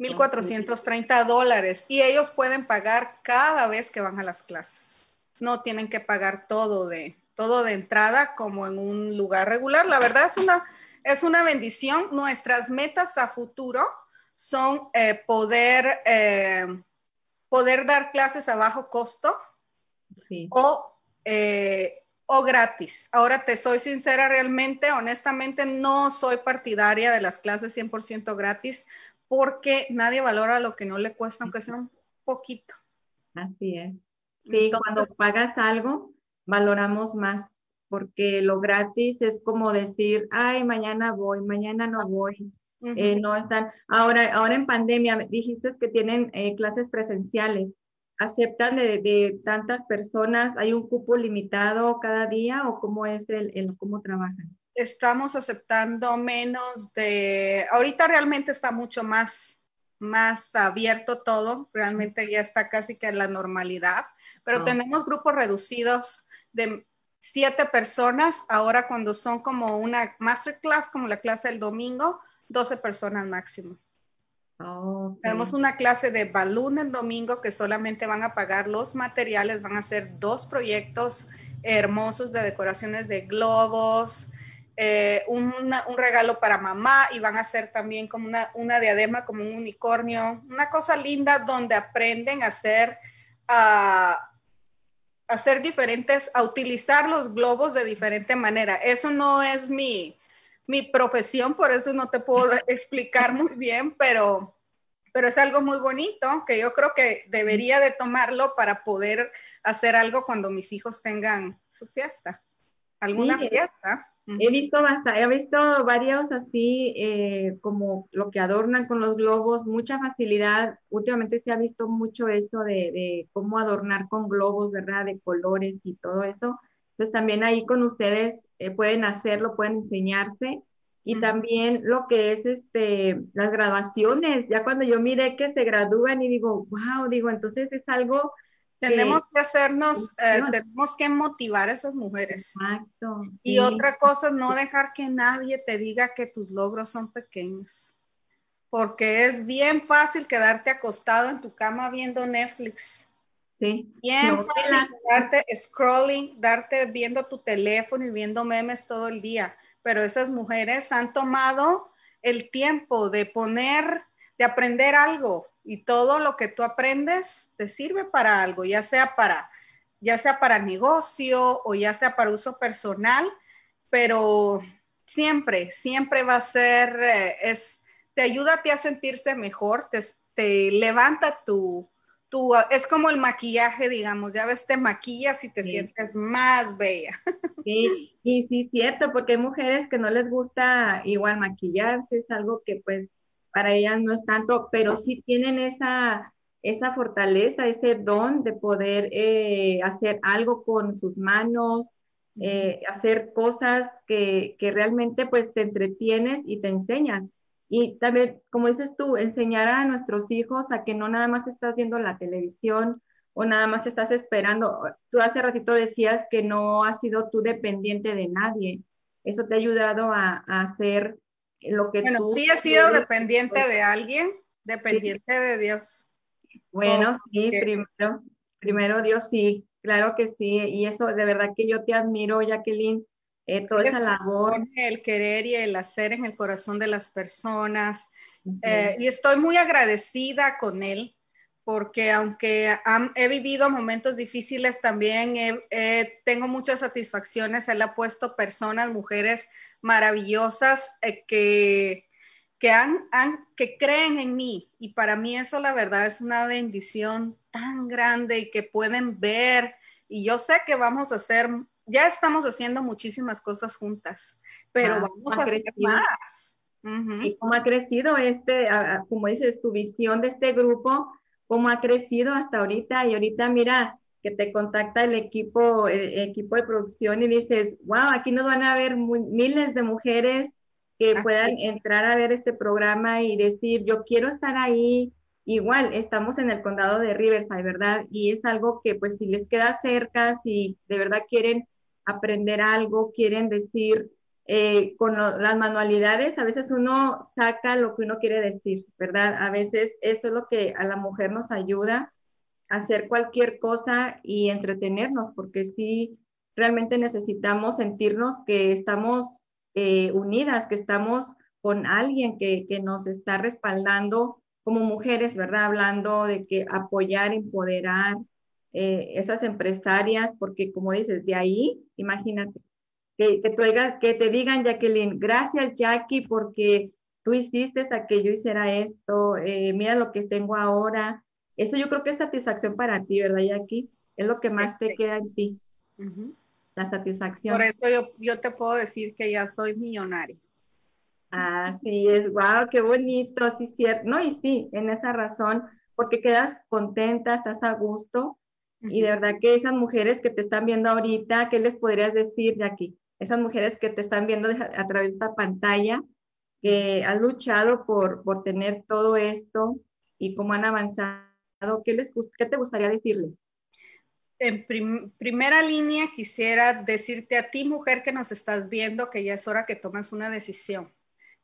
1.430 dólares y ellos pueden pagar cada vez que van a las clases. No tienen que pagar todo de, todo de entrada como en un lugar regular. La verdad es una, es una bendición. Nuestras metas a futuro son eh, poder, eh, poder dar clases a bajo costo o, eh, o gratis. Ahora te soy sincera, realmente, honestamente, no soy partidaria de las clases 100% gratis porque nadie valora lo que no le cuesta, aunque sea un poquito. Así es. Sí, cuando pagas algo, valoramos más, porque lo gratis es como decir, ay, mañana voy, mañana no voy. Eh, no están. Ahora, ahora en pandemia, dijiste que tienen eh, clases presenciales. ¿Aceptan de, tantas personas? ¿Hay un cupo limitado cada día o cómo es el, el cómo trabajan? estamos aceptando menos de, ahorita realmente está mucho más, más abierto todo, realmente ya está casi que en la normalidad, pero ah. tenemos grupos reducidos de siete personas, ahora cuando son como una masterclass, como la clase del domingo, 12 personas máximo. Tenemos una clase de balloon el domingo que solamente van a pagar los materiales, van a hacer dos proyectos hermosos de decoraciones de globos, eh, un regalo para mamá y van a hacer también como una, diadema, como un unicornio, una cosa linda donde aprenden a hacer, a, hacer diferentes, a utilizar los globos de diferente manera. Eso no es mi, mi profesión, por eso no te puedo explicar muy bien, pero, pero es algo muy bonito que yo creo que debería de tomarlo para poder hacer algo cuando mis hijos tengan su fiesta, alguna fiesta. He visto bastante, he visto varios así eh, como lo que adornan con los globos, mucha facilidad. Últimamente se ha visto mucho eso de, cómo adornar con globos, ¿verdad? De colores y todo eso. Entonces también ahí con ustedes eh, pueden hacerlo, pueden enseñarse. Y también lo que es este, las graduaciones, ya cuando yo miré que se gradúan y digo, wow, digo, entonces es algo tenemos que hacernos, eh, tenemos que motivar a esas mujeres. Exacto. Y otra cosa, no dejar que nadie te diga que tus logros son pequeños. Porque es bien fácil quedarte acostado en tu cama viendo Netflix. Sí. Bien fácil quedarte scrolling, darte viendo tu teléfono y viendo memes todo el día. Pero esas mujeres han tomado el tiempo de poner, de aprender algo, y todo lo que tú aprendes te sirve para algo, ya sea para, ya sea para negocio o ya sea para uso personal, pero siempre, siempre va a ser, eh, es, te ayuda a ti a sentirse mejor, te, te levanta tu, tu, es como el maquillaje, digamos, ya ves, te maquillas y te sientes más bella. Sí, y sí, cierto, porque hay mujeres que no les gusta igual maquillarse, es algo que pues para ellas no es tanto, pero sí tienen esa, esa fortaleza, ese don de poder eh, hacer algo con sus manos, eh, hacer cosas que, que, realmente pues te entretienes y te enseñan. Y también, como dices tú, enseñar a nuestros hijos a que no nada más estás viendo la televisión o nada más estás esperando. Tú hace ratito decías que no has sido tú dependiente de nadie. Eso te ha ayudado a, a hacer lo que bueno, sí he sido dependiente de alguien, dependiente de Dios. Bueno, sí, primero, primero Dios sí, claro que sí, y eso de verdad que yo te admiro, Jacqueline, eh, toda esa labor. El querer y el hacer en el corazón de las personas, eh, y estoy muy agradecida con él, porque aunque he vivido momentos difíciles, también tengo muchas satisfacciones. Él ha puesto personas, mujeres maravillosas eh, que, que, han, que creen en mí. Y para mí eso, la verdad, es una bendición tan grande y que pueden ver. Y yo sé que vamos a hacer, ya estamos haciendo muchísimas cosas juntas, pero Ah, vamos a hacer más. Ujú. Y cómo ha crecido este, como dices, tu visión de este grupo, cómo ha crecido hasta ahorita. Y ahorita mira que te contacta el equipo, el equipo de producción y dices, wow, aquí nos van a ver miles de mujeres que Así puedan entrar a ver este programa y decir, yo quiero estar ahí. Igual, estamos en el condado de Riverside, ¿verdad? Y es algo que pues si les queda cerca, si de verdad quieren aprender algo, quieren decir, eh, con las manualidades, a veces uno saca lo que uno quiere decir, ¿verdad? A veces eso es lo que a la mujer nos ayuda a hacer cualquier cosa y entretenernos, porque sí, realmente necesitamos sentirnos que estamos eh, unidas, que estamos con alguien que, que nos está respaldando como mujeres, ¿verdad? Hablando de que apoyar, empoderar eh, esas empresarias, porque como dices, de ahí, imagínate, que, que, tú que te digan, Jacqueline, gracias Jackie porque tú hiciste a que yo hiciera esto, eh, mira lo que tengo ahora. Eso yo creo que es satisfacción para ti, ¿verdad, Jackie? Es lo que más te Sí. queda en ti, la satisfacción. Por eso yo, yo te puedo decir que ya soy millonaria. Así es, wow, qué bonito, sí, cierto. No, y sí, en esa razón, porque quedas contenta, estás a gusto, y de verdad que esas mujeres que te están viendo ahorita, ¿qué les podrías decir, Jackie? Esas mujeres que te están viendo a través de esta pantalla, que han luchado por, por tener todo esto y cómo han avanzado, ¿qué, les, qué te gustaría decirles? En prim- primera línea quisiera decirte a ti, mujer que nos estás viendo, que ya es hora que tomes una decisión,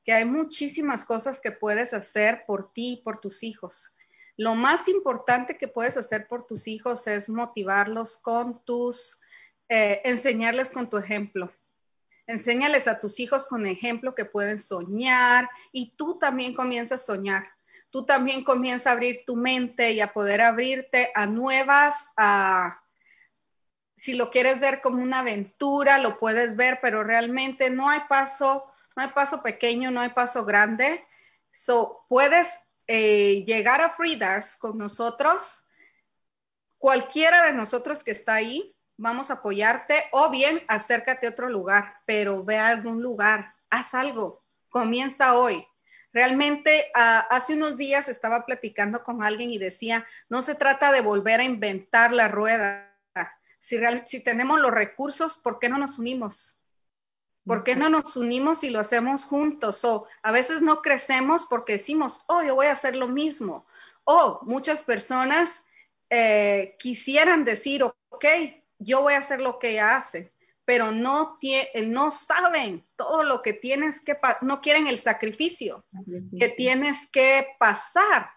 que hay muchísimas cosas que puedes hacer por ti y por tus hijos. Lo más importante que puedes hacer por tus hijos es motivarlos con tus, eh, enseñarles con tu ejemplo. Enséñales a tus hijos con ejemplo que pueden soñar y tú también comienzas a soñar. Tú también comienzas a abrir tu mente y a poder abrirte a nuevas, a, si lo quieres ver como una aventura, lo puedes ver, pero realmente no hay paso, no hay paso pequeño, no hay paso grande. So, puedes eh, llegar a Freedars con nosotros, cualquiera de nosotros que está ahí, vamos a apoyarte o bien acércate a otro lugar, pero ve a algún lugar, haz algo, comienza hoy. Realmente uh, hace unos días estaba platicando con alguien y decía, no se trata de volver a inventar la rueda. Si, real, si tenemos los recursos, ¿por qué no nos unimos? ¿Por qué no nos unimos y lo hacemos juntos? O a veces no crecemos porque decimos, oh, yo voy a hacer lo mismo. O muchas personas eh, quisieran decir, ok, yo voy a hacer lo que ella hace, pero no, no saben todo lo que tienes que, no quieren el sacrificio que tienes que pasar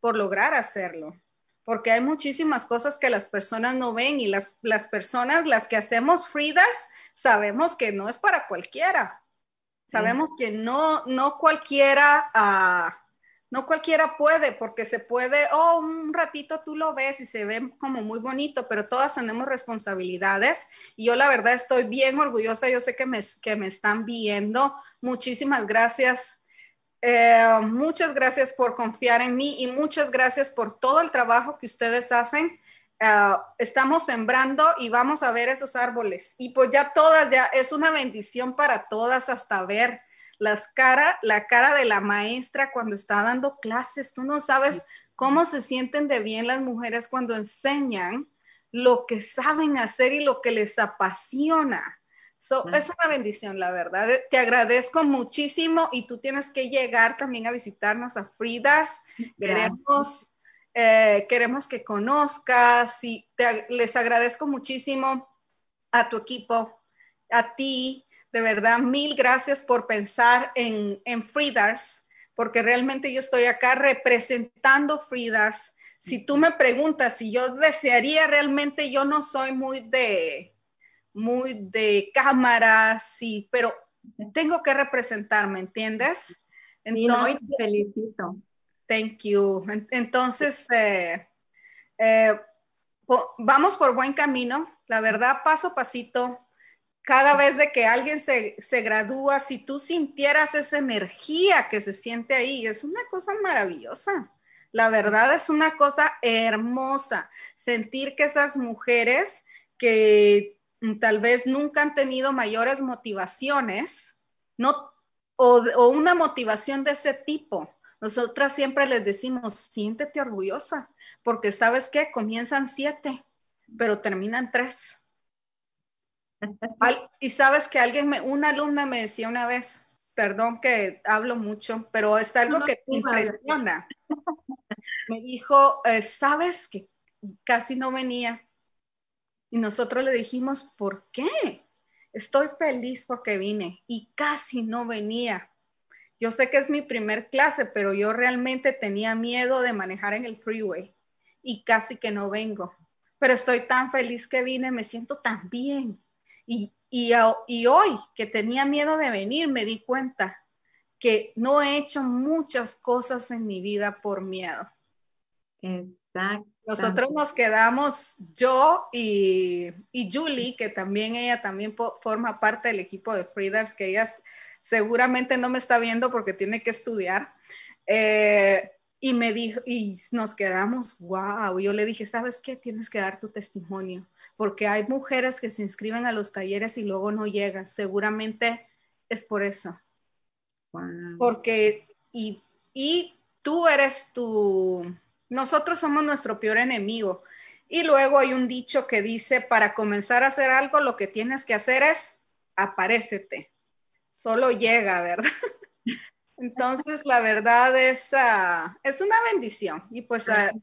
por lograr hacerlo. Porque hay muchísimas cosas que las personas no ven y las, las personas, las que hacemos Freedars, sabemos que no es para cualquiera. Sabemos que no, no cualquiera, uh, no cualquiera puede, porque se puede, oh, un ratito tú lo ves y se ve como muy bonito, pero todas tenemos responsabilidades. Y yo la verdad estoy bien orgullosa, yo sé que me, que me están viendo. Muchísimas gracias. Eh, muchas gracias por confiar en mí y muchas gracias por todo el trabajo que ustedes hacen. Uh, estamos sembrando y vamos a ver esos árboles. Y pues ya todas, ya es una bendición para todas hasta ver las cara, la cara de la maestra cuando está dando clases. Tú no sabes cómo se sienten de bien las mujeres cuando enseñan lo que saben hacer y lo que les apasiona. So, es una bendición, la verdad. Te agradezco muchísimo y tú tienes que llegar también a visitarnos a Fridas. Queremos, eh, queremos que conozcas y te, les agradezco muchísimo a tu equipo, a ti. De verdad, mil gracias por pensar en, en Freedars, porque realmente yo estoy acá representando Freedars. Si tú me preguntas si yo desearía realmente, yo no soy muy de, muy de cámaras, sí, pero tengo que representar, ¿me entiendes? Entonces, sí, no, felicito. Thank you. Entonces, eh, eh, vamos por buen camino. La verdad, paso a pasito, cada vez de que alguien se, se, gradúa, si tú sintieras esa energía que se siente ahí, es una cosa maravillosa. La verdad es una cosa hermosa. Sentir que esas mujeres que tal vez nunca han tenido mayores motivaciones, no, o, o una motivación de ese tipo, nosotras siempre les decimos, siéntete orgullosa, porque sabes que comienzan siete, pero terminan tres. Y sabes que alguien, me, una alumna me decía una vez, perdón que hablo mucho, pero es algo que me impresiona. Me dijo, eh, sabes que casi no venía. Y nosotros le dijimos, ¿por qué? Estoy feliz porque vine y casi no venía. Yo sé que es mi primer clase, pero yo realmente tenía miedo de manejar en el freeway y casi que no vengo. Pero estoy tan feliz que vine, me siento tan bien. Y, y, y hoy que tenía miedo de venir, me di cuenta que no he hecho muchas cosas en mi vida por miedo. Exacto. Nosotros nos quedamos, yo y, y, Julie, que también ella también forma parte del equipo de Freedars, que ella seguramente no me está viendo porque tiene que estudiar. Eh, y me dijo, y nos quedamos, wow, yo le dije, ¿sabes qué? Tienes que dar tu testimonio, porque hay mujeres que se inscriben a los talleres y luego no llegan, seguramente es por eso. Porque, y, y tú eres tu, nosotros somos nuestro peor enemigo. Y luego hay un dicho que dice, para comenzar a hacer algo, lo que tienes que hacer es aparécete solo llega, ¿verdad? Entonces, la verdad es, uh, es una bendición. Y pues, uh,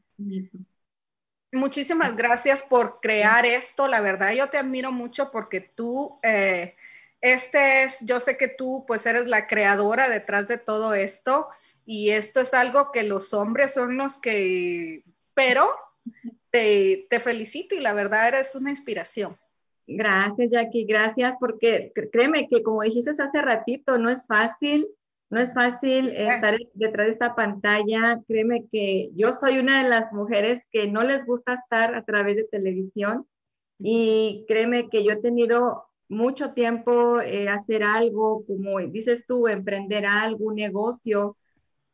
muchísimas gracias por crear esto. La verdad, yo te admiro mucho porque tú, eh, este es, yo sé que tú, pues, eres la creadora detrás de todo esto. Y esto es algo que los hombres son los que, pero te, te felicito y la verdad eres una inspiración. Gracias, Jackie, gracias, porque créeme que como dijiste hace ratito, no es fácil, no es fácil estar detrás de esta pantalla. Créeme que yo soy una de las mujeres que no les gusta estar a través de televisión y créeme que yo he tenido mucho tiempo eh, hacer algo, como dices tú, emprender algo, un negocio,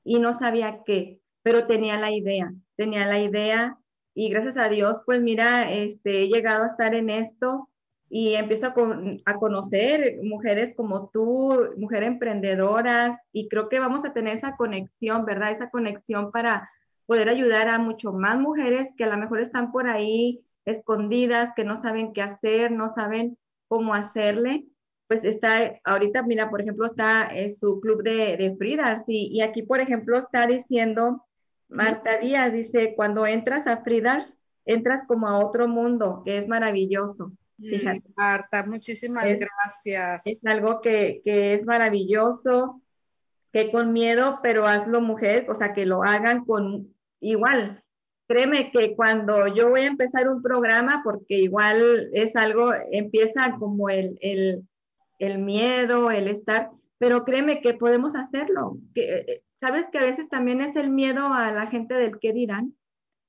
y no sabía qué, pero tenía la idea, tenía la idea y gracias a Dios, pues mira, este, he llegado a estar en esto y empiezo a, conocer mujeres como tú, mujeres emprendedoras, y creo que vamos a tener esa conexión, ¿verdad? Esa conexión para poder ayudar a mucho más mujeres que a lo mejor están por ahí escondidas, que no saben qué hacer, no saben cómo hacerle. Pues está, ahorita, mira, por ejemplo, está en su club de, de Fridas y, y, aquí, por ejemplo, está diciendo, Marta Díaz dice, cuando entras a Fridas, entras como a otro mundo, que es maravilloso. Fíjate. Marta, muchísimas gracias. Es algo que, que, es maravilloso, que con miedo, pero hazlo mujer, o sea, que lo hagan con igual. Créeme que cuando yo voy a empezar un programa, porque igual es algo, empieza como el, el, el miedo, el estar, pero créeme que podemos hacerlo. Que, eh, ¿Sabes que a veces también es el miedo a la gente del qué dirán?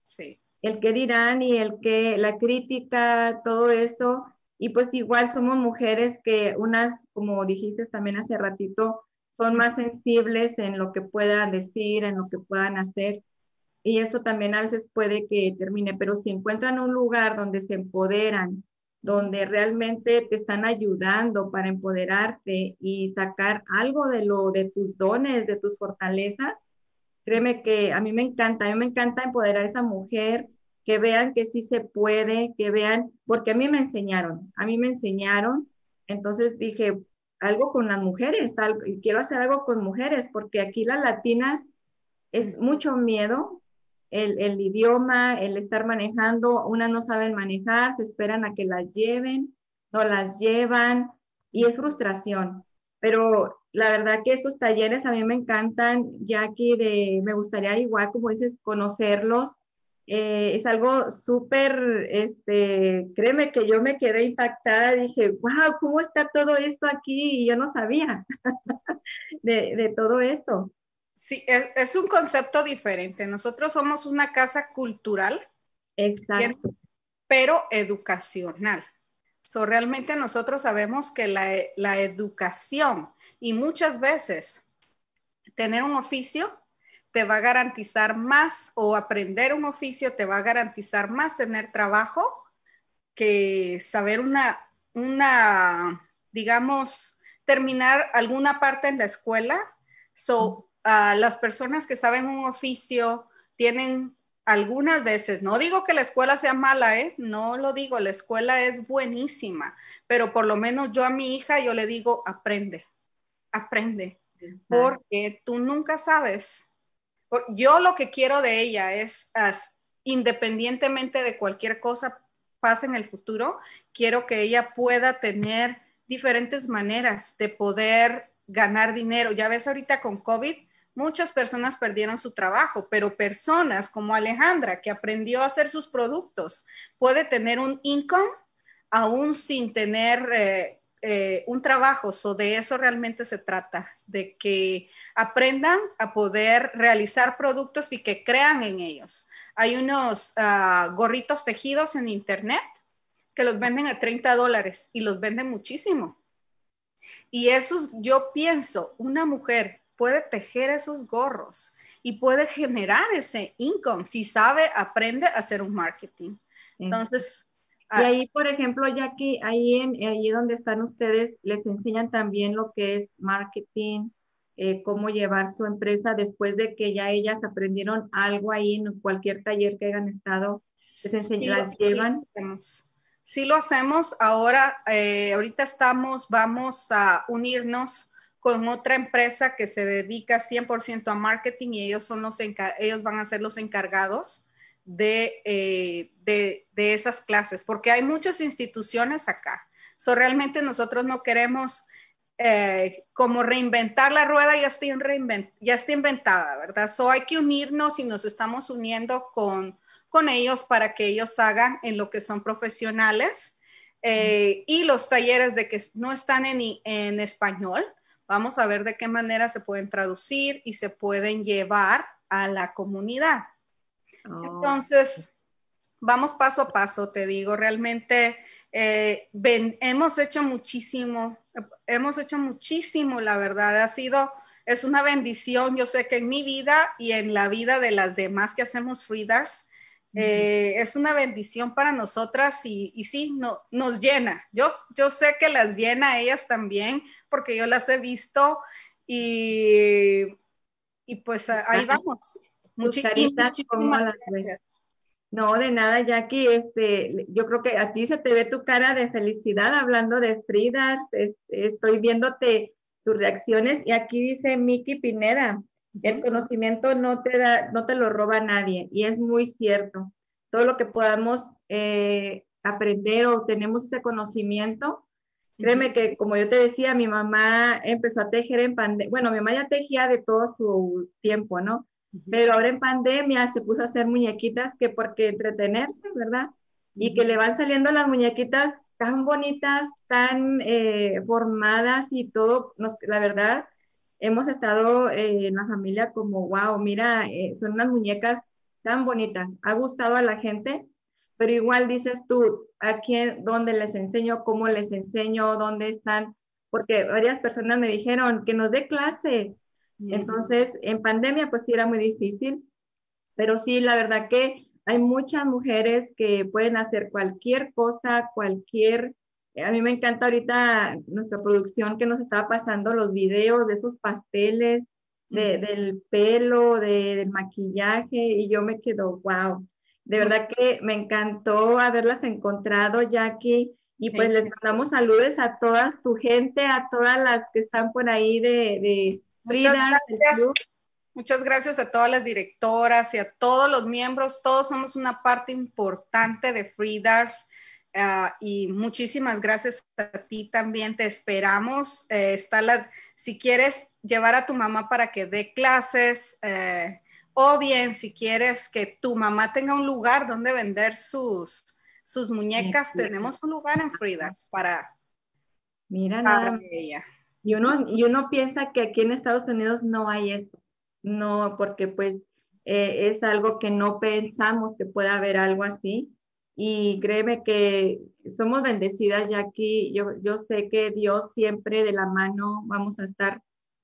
Sí el que dirán y el que, la crítica, todo eso. Y pues igual somos mujeres que unas, como dijiste también hace ratito, son más sensibles en lo que puedan decir, en lo que puedan hacer. Y eso también a veces puede que termine, pero si encuentran un lugar donde se empoderan, donde realmente te están ayudando para empoderarte y sacar algo de lo de tus dones, de tus fortalezas, Créeme que a mí me encanta, a mí me encanta empoderar a esa mujer, que vean que sí se puede, que vean, porque a mí me enseñaron, a mí me enseñaron, entonces dije, algo con las mujeres, algo, y quiero hacer algo con mujeres, porque aquí las latinas es mucho miedo, el, el, idioma, el estar manejando, unas no saben manejar, se esperan a que las lleven, no las llevan, y es frustración. Pero la verdad que estos talleres a mí me encantan, ya que de, me gustaría igual, como dices, conocerlos. Eh, es algo súper, este, créeme que yo me quedé impactada, dije, wow, ¿cómo está todo esto aquí? Y yo no sabía de, de todo eso. Sí, es, un concepto diferente. Nosotros somos una casa cultural, Exacto. pero educacional. So, realmente nosotros sabemos que la, la educación y muchas veces tener un oficio te va a garantizar más o aprender un oficio te va a garantizar más tener trabajo que saber una, una digamos, terminar alguna parte en la escuela. So, las personas que saben un oficio tienen algunas veces, no digo que la escuela sea mala, ¿eh? No lo digo, la escuela es buenísima, pero por lo menos yo a mi hija, yo le digo, aprende, aprende, porque tú nunca sabes. Yo lo que quiero de ella es, independientemente de cualquier cosa pase en el futuro, quiero que ella pueda tener diferentes maneras de poder ganar dinero. Ya ves ahorita con COVID, muchas personas perdieron su trabajo, pero personas como Alejandra, que aprendió a hacer sus productos, puede tener un income aún sin tener eh, eh, un trabajo. So de eso realmente se trata, de que aprendan a poder realizar productos y que crean en ellos. Hay unos ah, gorritos tejidos en internet que los venden a 30 dólares y los venden muchísimo. Y esos, yo pienso, una mujer puede tejer esos gorros y puede generar ese income si sabe, aprende a hacer un marketing. Entonces... Y ah, ahí, por ejemplo, ya que ahí, en, ahí donde están ustedes, les enseñan también lo que es marketing, eh, cómo llevar su empresa después de que ya ellas aprendieron algo ahí en cualquier taller que hayan estado, les enseñan, las llevan. Sí, lo hacemos. Ahora, eh, ahorita estamos, vamos a unirnos con otra empresa que se dedica 100% a marketing y ellos, son los ellos van a ser los encargados eh, de, de, esas clases, porque hay muchas instituciones acá. So, realmente nosotros no queremos eh, como reinventar la rueda, ya está, ya está inventada, ¿verdad? So, hay que unirnos y nos estamos uniendo con, con ellos para que ellos hagan en lo que son profesionales. Eh, y los talleres de que no están en, en español, Vamos a ver de qué manera se pueden traducir y se pueden llevar a la comunidad. Oh. Entonces, vamos paso a paso, te digo, realmente eh, hemos hecho muchísimo, hemos hecho muchísimo, la verdad, ha sido, es una bendición, yo sé que en mi vida y en la vida de las demás que hacemos Freedars, eh, es una bendición para nosotras y, y sí, no, nos llena. Yo, yo sé que las llena a ellas también porque yo las he visto y, y pues ahí vamos. Muchísimas gracias. No, de nada, Jackie. Este, yo creo que a ti se te ve tu cara de felicidad hablando de Fridas. estoy viéndote tus reacciones y aquí dice Miki Pineda. El conocimiento no te, da, no te lo roba nadie y es muy cierto. Todo lo que podamos eh, aprender o tenemos ese conocimiento, créeme que como yo te decía, mi mamá empezó a tejer en pandemia, bueno, mi mamá ya tejía de todo su tiempo, ¿no? Pero ahora en pandemia se puso a hacer muñequitas que porque entretenerse, ¿verdad? Y que le van saliendo las muñequitas tan bonitas, tan eh, formadas y todo, nos, la verdad, hemos estado eh, en la familia como, wow, mira, eh, son unas muñecas tan bonitas, ha gustado a la gente, pero igual dices tú, ¿a quién, dónde les enseño, cómo les enseño, dónde están? Porque varias personas me dijeron que nos dé clase. Entonces, en pandemia, pues sí era muy difícil, pero sí, la verdad que hay muchas mujeres que pueden hacer cualquier cosa, cualquier a mí me encanta ahorita nuestra producción que nos estaba pasando los videos de esos pasteles, del pelo, del maquillaje, y yo me quedo, wow. De verdad que me encantó haberlas encontrado, Jackie. Y pues les mandamos saludos a todas tu gente, a todas las que están por ahí de, de Muchas gracias. Muchas gracias a todas las directoras y a todos los miembros. Todos somos una parte importante de Freedars. Ah, y muchísimas gracias a ti también. Te esperamos. Eh, está la, si quieres llevar a tu mamá para que dé clases, eh, o bien si quieres que tu mamá tenga un lugar donde vender sus, sus muñecas, tenemos un lugar en Fridas para, Mira, nada. ella. Y uno, y uno piensa que aquí en Estados Unidos no hay eso. no, porque pues eh, es algo que no pensamos que pueda haber algo así. Y créeme que somos bendecidas, Jackie. Yo, yo sé que Dios siempre de la mano vamos a estar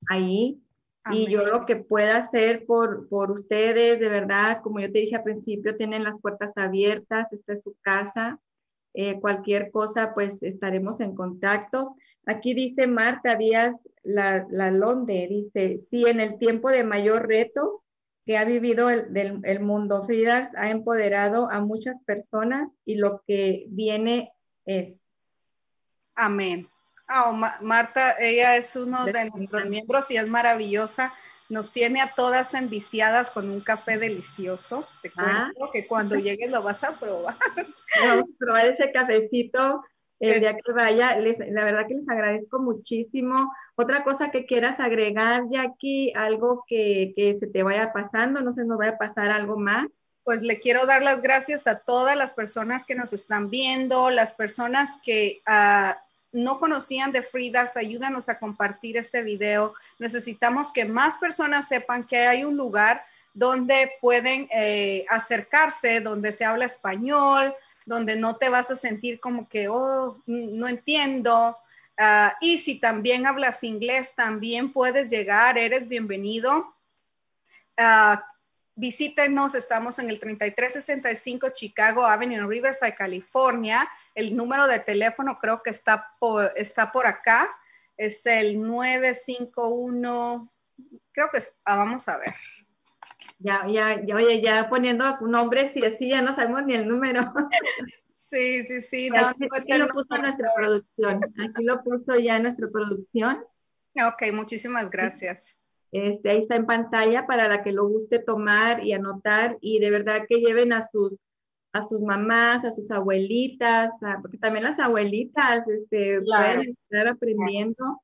ahí. Y yo lo que pueda hacer por, por ustedes, de verdad, como yo te dije al principio, tienen las puertas abiertas, esta es su casa. Eh, cualquier cosa, pues estaremos en contacto. Aquí dice Marta Díaz la, la Londe, dice, sí, en el tiempo de mayor reto, que ha vivido el, del, el mundo. Fridas ha empoderado a muchas personas y lo que viene es. Amén. Oh, Marta, ella es uno de nuestros miembros y es maravillosa. Nos tiene a todas enviciadas con un café delicioso. Te ah. cuento que cuando llegues lo vas a probar. Vamos a probar ese cafecito el día que vaya. Les, la verdad que les agradezco muchísimo. Otra cosa que quieras agregar, Jackie, algo que, que se te vaya pasando, no se nos vaya a pasar algo más pues le quiero dar las gracias a todas las personas que nos están viendo, las personas que uh, no conocían de Fridas, ayúdanos a compartir este video. Necesitamos que más personas sepan que hay un lugar donde pueden eh, acercarse, donde se habla español, donde no te vas a sentir como que, oh, no entiendo. Uh, y si también hablas inglés, también puedes llegar, eres bienvenido. Uh, visítenos, estamos en el 3365 Chicago Avenue en Riverside, California. El número de teléfono creo que está por, está por acá. Es el 951, creo que ah, vamos a ver. Ya, ya, ya, oye, ya poniendo nombres y así ya no sabemos ni el número. Sí, sí, sí. No, aquí, lo puso nuestra producción. Aquí lo puso ya nuestra producción. Ok, muchísimas gracias. Este, ahí está en pantalla para la que lo guste tomar y anotar y de verdad que lleven a sus a sus mamás, a sus abuelitas, porque también las abuelitas este, pueden estar aprendiendo,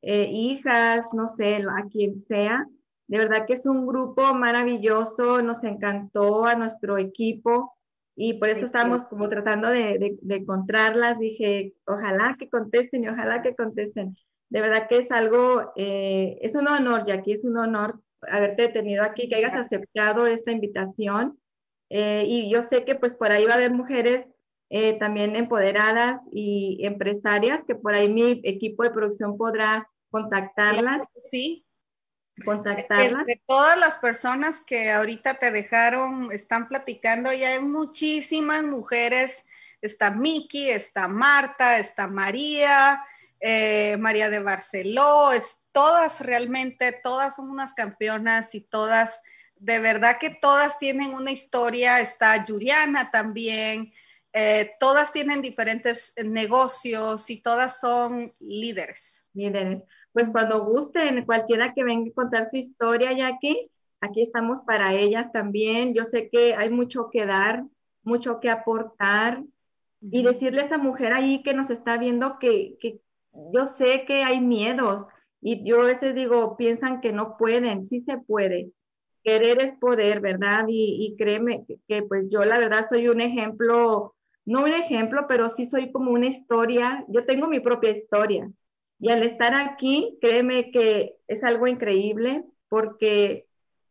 eh, hijas, no sé, a quien sea. De verdad que es un grupo maravilloso, nos encantó a nuestro equipo y por eso estamos como tratando de, de, encontrarlas. Dije, ojalá que contesten y ojalá que contesten. De verdad que es algo, eh, es un honor, Jackie, es un honor haberte tenido aquí, que hayas aceptado esta invitación. Eh, y yo sé que pues por ahí va a haber mujeres eh, también empoderadas y empresarias, que por ahí mi equipo de producción podrá contactarlas. Sí, contactarlas. De, todas las personas que ahorita te dejaron, están platicando, ya hay muchísimas mujeres. Está Miki, está Marta, está María, eh, María de Barceló, es, todas realmente, todas son unas campeonas y todas, de verdad que todas tienen una historia. Está Yuriana también. Eh, todas tienen diferentes negocios y todas son líderes. Líderes pues cuando gusten, cualquiera que venga a contar su historia, ya que aquí estamos para ellas también. Yo sé que hay mucho que dar, mucho que aportar y decirle a esa mujer ahí que nos está viendo que, que yo sé que hay miedos y yo a veces digo, piensan que no pueden, sí se puede. Querer es poder, ¿verdad? Y, y créeme que, que pues yo la verdad soy un ejemplo, no un ejemplo, pero sí soy como una historia, yo tengo mi propia historia y al estar aquí, créeme que es algo increíble porque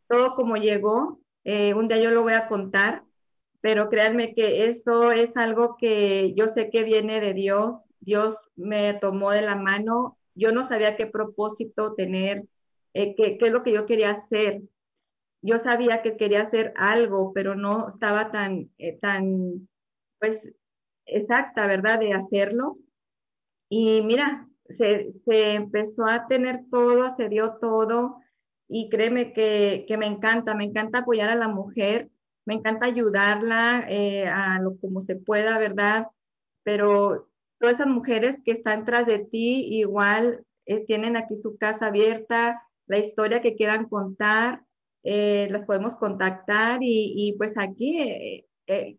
todo como llegó, eh, un día yo lo voy a contar, pero créanme que esto es algo que yo sé que viene de Dios. Dios me tomó de la mano. Yo no sabía qué propósito tener, eh, qué, es lo que yo quería hacer. Yo sabía que quería hacer algo, pero no estaba tan, eh, tan, pues, exacta, ¿verdad? De hacerlo. Y mira, se, empezó a tener todo, se dio todo y créeme que, me encanta, me encanta apoyar a la mujer, me encanta ayudarla eh, a lo como se pueda, ¿verdad? Pero todas esas mujeres que están tras de ti igual eh, tienen aquí su casa abierta, la historia que quieran contar, eh, las podemos contactar y, pues aquí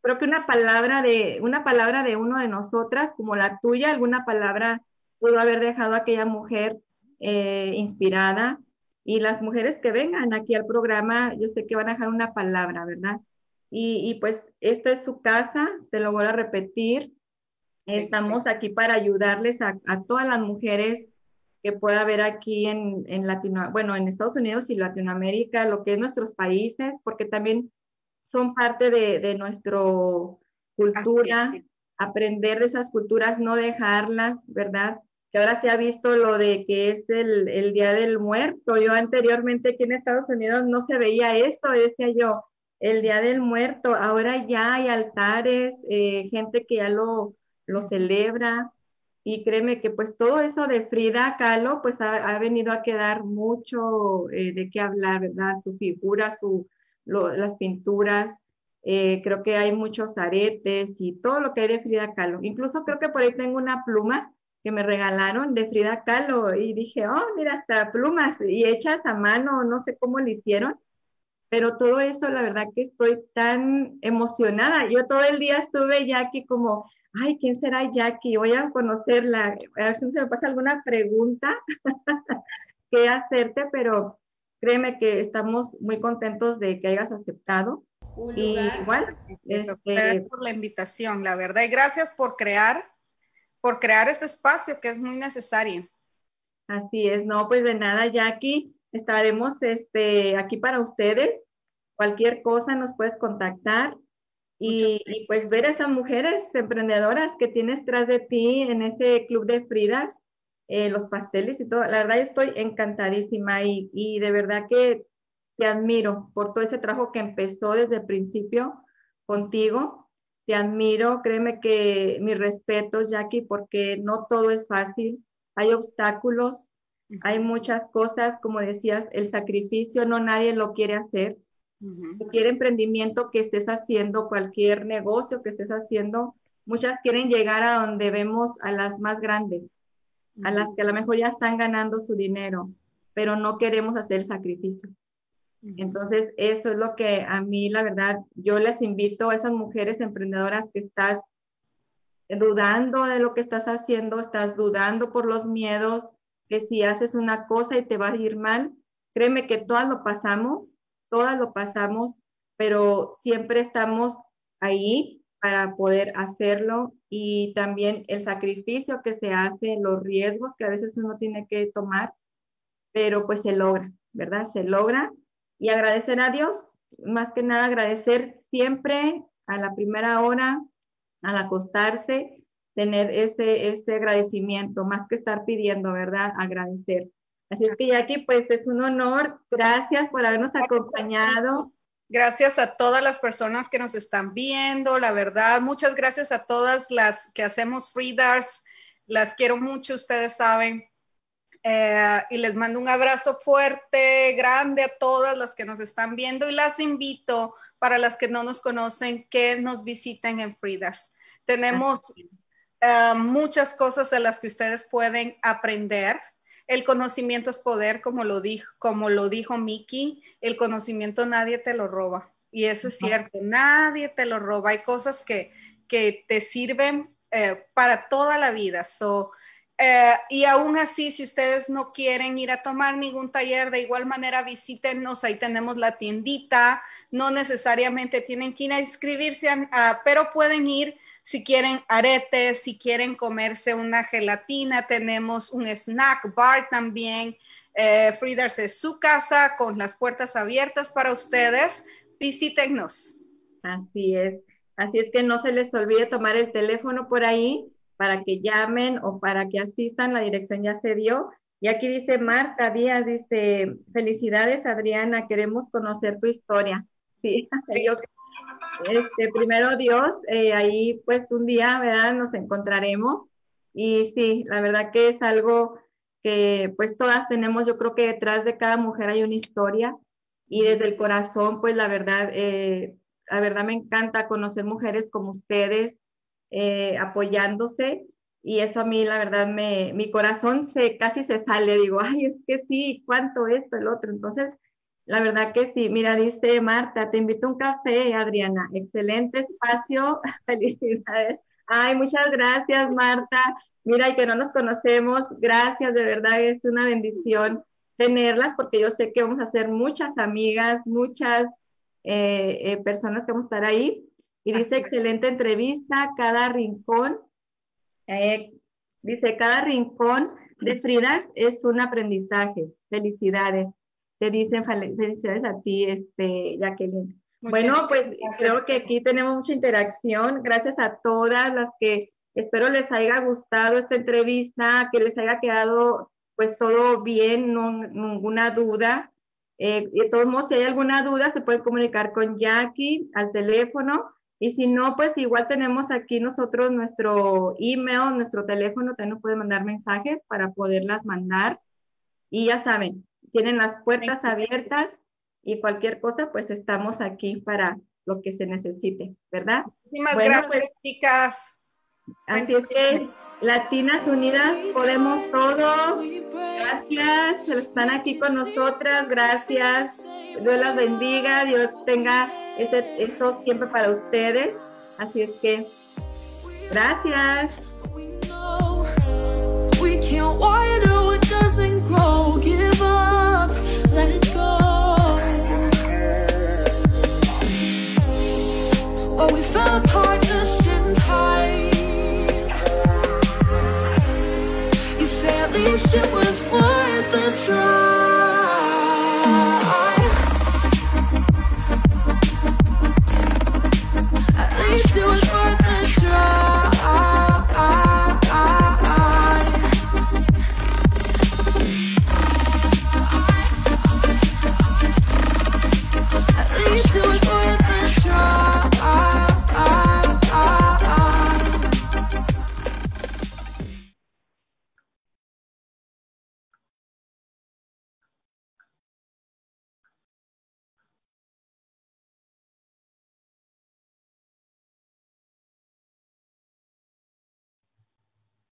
creo que una palabra de una palabra de uno de nosotras como la tuya, alguna palabra pudo haber dejado a aquella mujer eh, inspirada. Y las mujeres que vengan aquí al programa, yo sé que van a dejar una palabra, ¿verdad? Y, pues esta es su casa, se lo voy a repetir. Estamos aquí para ayudarles a, todas las mujeres que pueda haber aquí en, en Latino, bueno, en Estados Unidos y Latinoamérica, lo que es nuestros países, porque también son parte de, de nuestra cultura, aprender de esas culturas, no dejarlas, ¿verdad? Que ahora se ha visto lo de que es el, el Día del Muerto. Yo anteriormente aquí en Estados Unidos no se veía eso, decía yo, el Día del Muerto. Ahora ya hay altares, eh, gente que ya lo, lo celebra. Y créeme que pues todo eso de Frida Kahlo pues ha, ha venido a quedar mucho eh, de qué hablar, ¿verdad? Su figura, su, lo, las pinturas, eh, creo que hay muchos aretes y todo lo que hay de Frida Kahlo. Incluso creo que por ahí tengo una pluma que me regalaron de Frida Kahlo y dije, oh, mira, hasta plumas y hechas a mano, no sé cómo lo hicieron, pero todo eso, la verdad que estoy tan emocionada. Yo todo el día estuve ya aquí como, ay, ¿quién será Jackie? Voy a conocerla, a ver si se me pasa alguna pregunta que hacerte, pero créeme que estamos muy contentos de que hayas aceptado. y igual, este, por la invitación, la verdad, y gracias por crear, por crear este espacio que es muy necesario. Así es, no, pues de nada, Jackie, estaremos este, aquí para ustedes. Cualquier cosa nos puedes contactar y, y, pues ver a esas mujeres emprendedoras que tienes tras de ti en ese club de Fridas, eh, los pasteles y todo. La verdad estoy encantadísima y, y de verdad que te admiro por todo ese trabajo que empezó desde el principio contigo. Te admiro, créeme que mis respetos, Jackie, porque no todo es fácil. Hay obstáculos, hay muchas cosas, como decías, el sacrificio no nadie lo quiere hacer cualquier emprendimiento que estés haciendo, cualquier negocio que estés haciendo, muchas quieren llegar a donde vemos a las más grandes, a las que a lo mejor ya están ganando su dinero, pero no queremos hacer el sacrificio. Entonces, eso es lo que a mí, la verdad, yo les invito a esas mujeres emprendedoras que estás dudando de lo que estás haciendo, estás dudando por los miedos, que si haces una cosa y te va a ir mal, créeme que todas lo pasamos, todas lo pasamos, pero siempre estamos ahí para poder hacerlo y también el sacrificio que se hace, los riesgos que a veces uno tiene que tomar, pero pues se logra, ¿verdad? Se logra y agradecer a Dios, más que nada agradecer siempre a la primera hora, al acostarse, tener ese, ese agradecimiento, más que estar pidiendo, ¿verdad? Agradecer. Así es que Jackie, pues es un honor. Gracias por habernos acompañado. Gracias a todas las personas que nos están viendo, la verdad. Muchas gracias a todas las que hacemos Freedars. Las quiero mucho, ustedes saben. Eh, y les mando un abrazo fuerte, grande a todas las que nos están viendo y las invito para las que no nos conocen que nos visiten en Freedars. Tenemos uh, muchas cosas de las que ustedes pueden aprender el conocimiento es poder, como lo dijo, como lo dijo Miki, el conocimiento nadie te lo roba. Y eso es cierto, nadie te lo roba. Hay cosas que, que te sirven eh, para toda la vida. So, eh, y aún así, si ustedes no quieren ir a tomar ningún taller, de igual manera visítenos, ahí tenemos la tiendita, no necesariamente tienen que ir a inscribirse, pero pueden ir si quieren aretes, si quieren comerse una gelatina, tenemos un snack bar también. Eh, Frieders es su casa con las puertas abiertas para ustedes. Visítenos. Así es. Así es que no se les olvide tomar el teléfono por ahí para que llamen o para que asistan. La dirección ya se dio. Y aquí dice Marta Díaz, dice, felicidades Adriana, queremos conocer tu historia. Sí, yo este, primero Dios, eh, ahí pues un día, ¿verdad? Nos encontraremos. Y sí, la verdad que es algo que pues todas tenemos, yo creo que detrás de cada mujer hay una historia y desde el corazón, pues la verdad, eh, la verdad me encanta conocer mujeres como ustedes eh, apoyándose y eso a mí la verdad me, mi corazón se casi se sale, digo, ay, es que sí, cuánto esto, el otro. Entonces, la verdad que sí. Mira, dice Marta, te invito a un café, Adriana. Excelente espacio. Felicidades. Ay, muchas gracias, Marta. Mira, y que no nos conocemos. Gracias, de verdad, es una bendición tenerlas porque yo sé que vamos a ser muchas amigas, muchas eh, eh, personas que vamos a estar ahí. Y dice, excelente entrevista, cada rincón. Eh, dice, cada rincón de Frida es un aprendizaje. Felicidades. Te dicen felicidades a ti, este, Jacqueline. bueno, pues creo que aquí tenemos mucha interacción. Gracias a todas las que espero les haya gustado esta entrevista, que les haya quedado pues todo bien, no, ninguna duda. Eh, de todos modos, si hay alguna duda, se puede comunicar con Jackie al teléfono. Y si no, pues igual tenemos aquí nosotros nuestro email, nuestro teléfono, también nos pueden mandar mensajes para poderlas mandar. Y ya saben, tienen las puertas abiertas y cualquier cosa, pues estamos aquí para lo que se necesite, ¿verdad? Muchísimas gracias, pues, chicas. Así es que Latinas Unidas podemos todo. Gracias, están aquí con nosotras. Gracias. Dios las bendiga. Dios tenga ese, esto siempre para ustedes. Así es que, gracias. It was worth the try.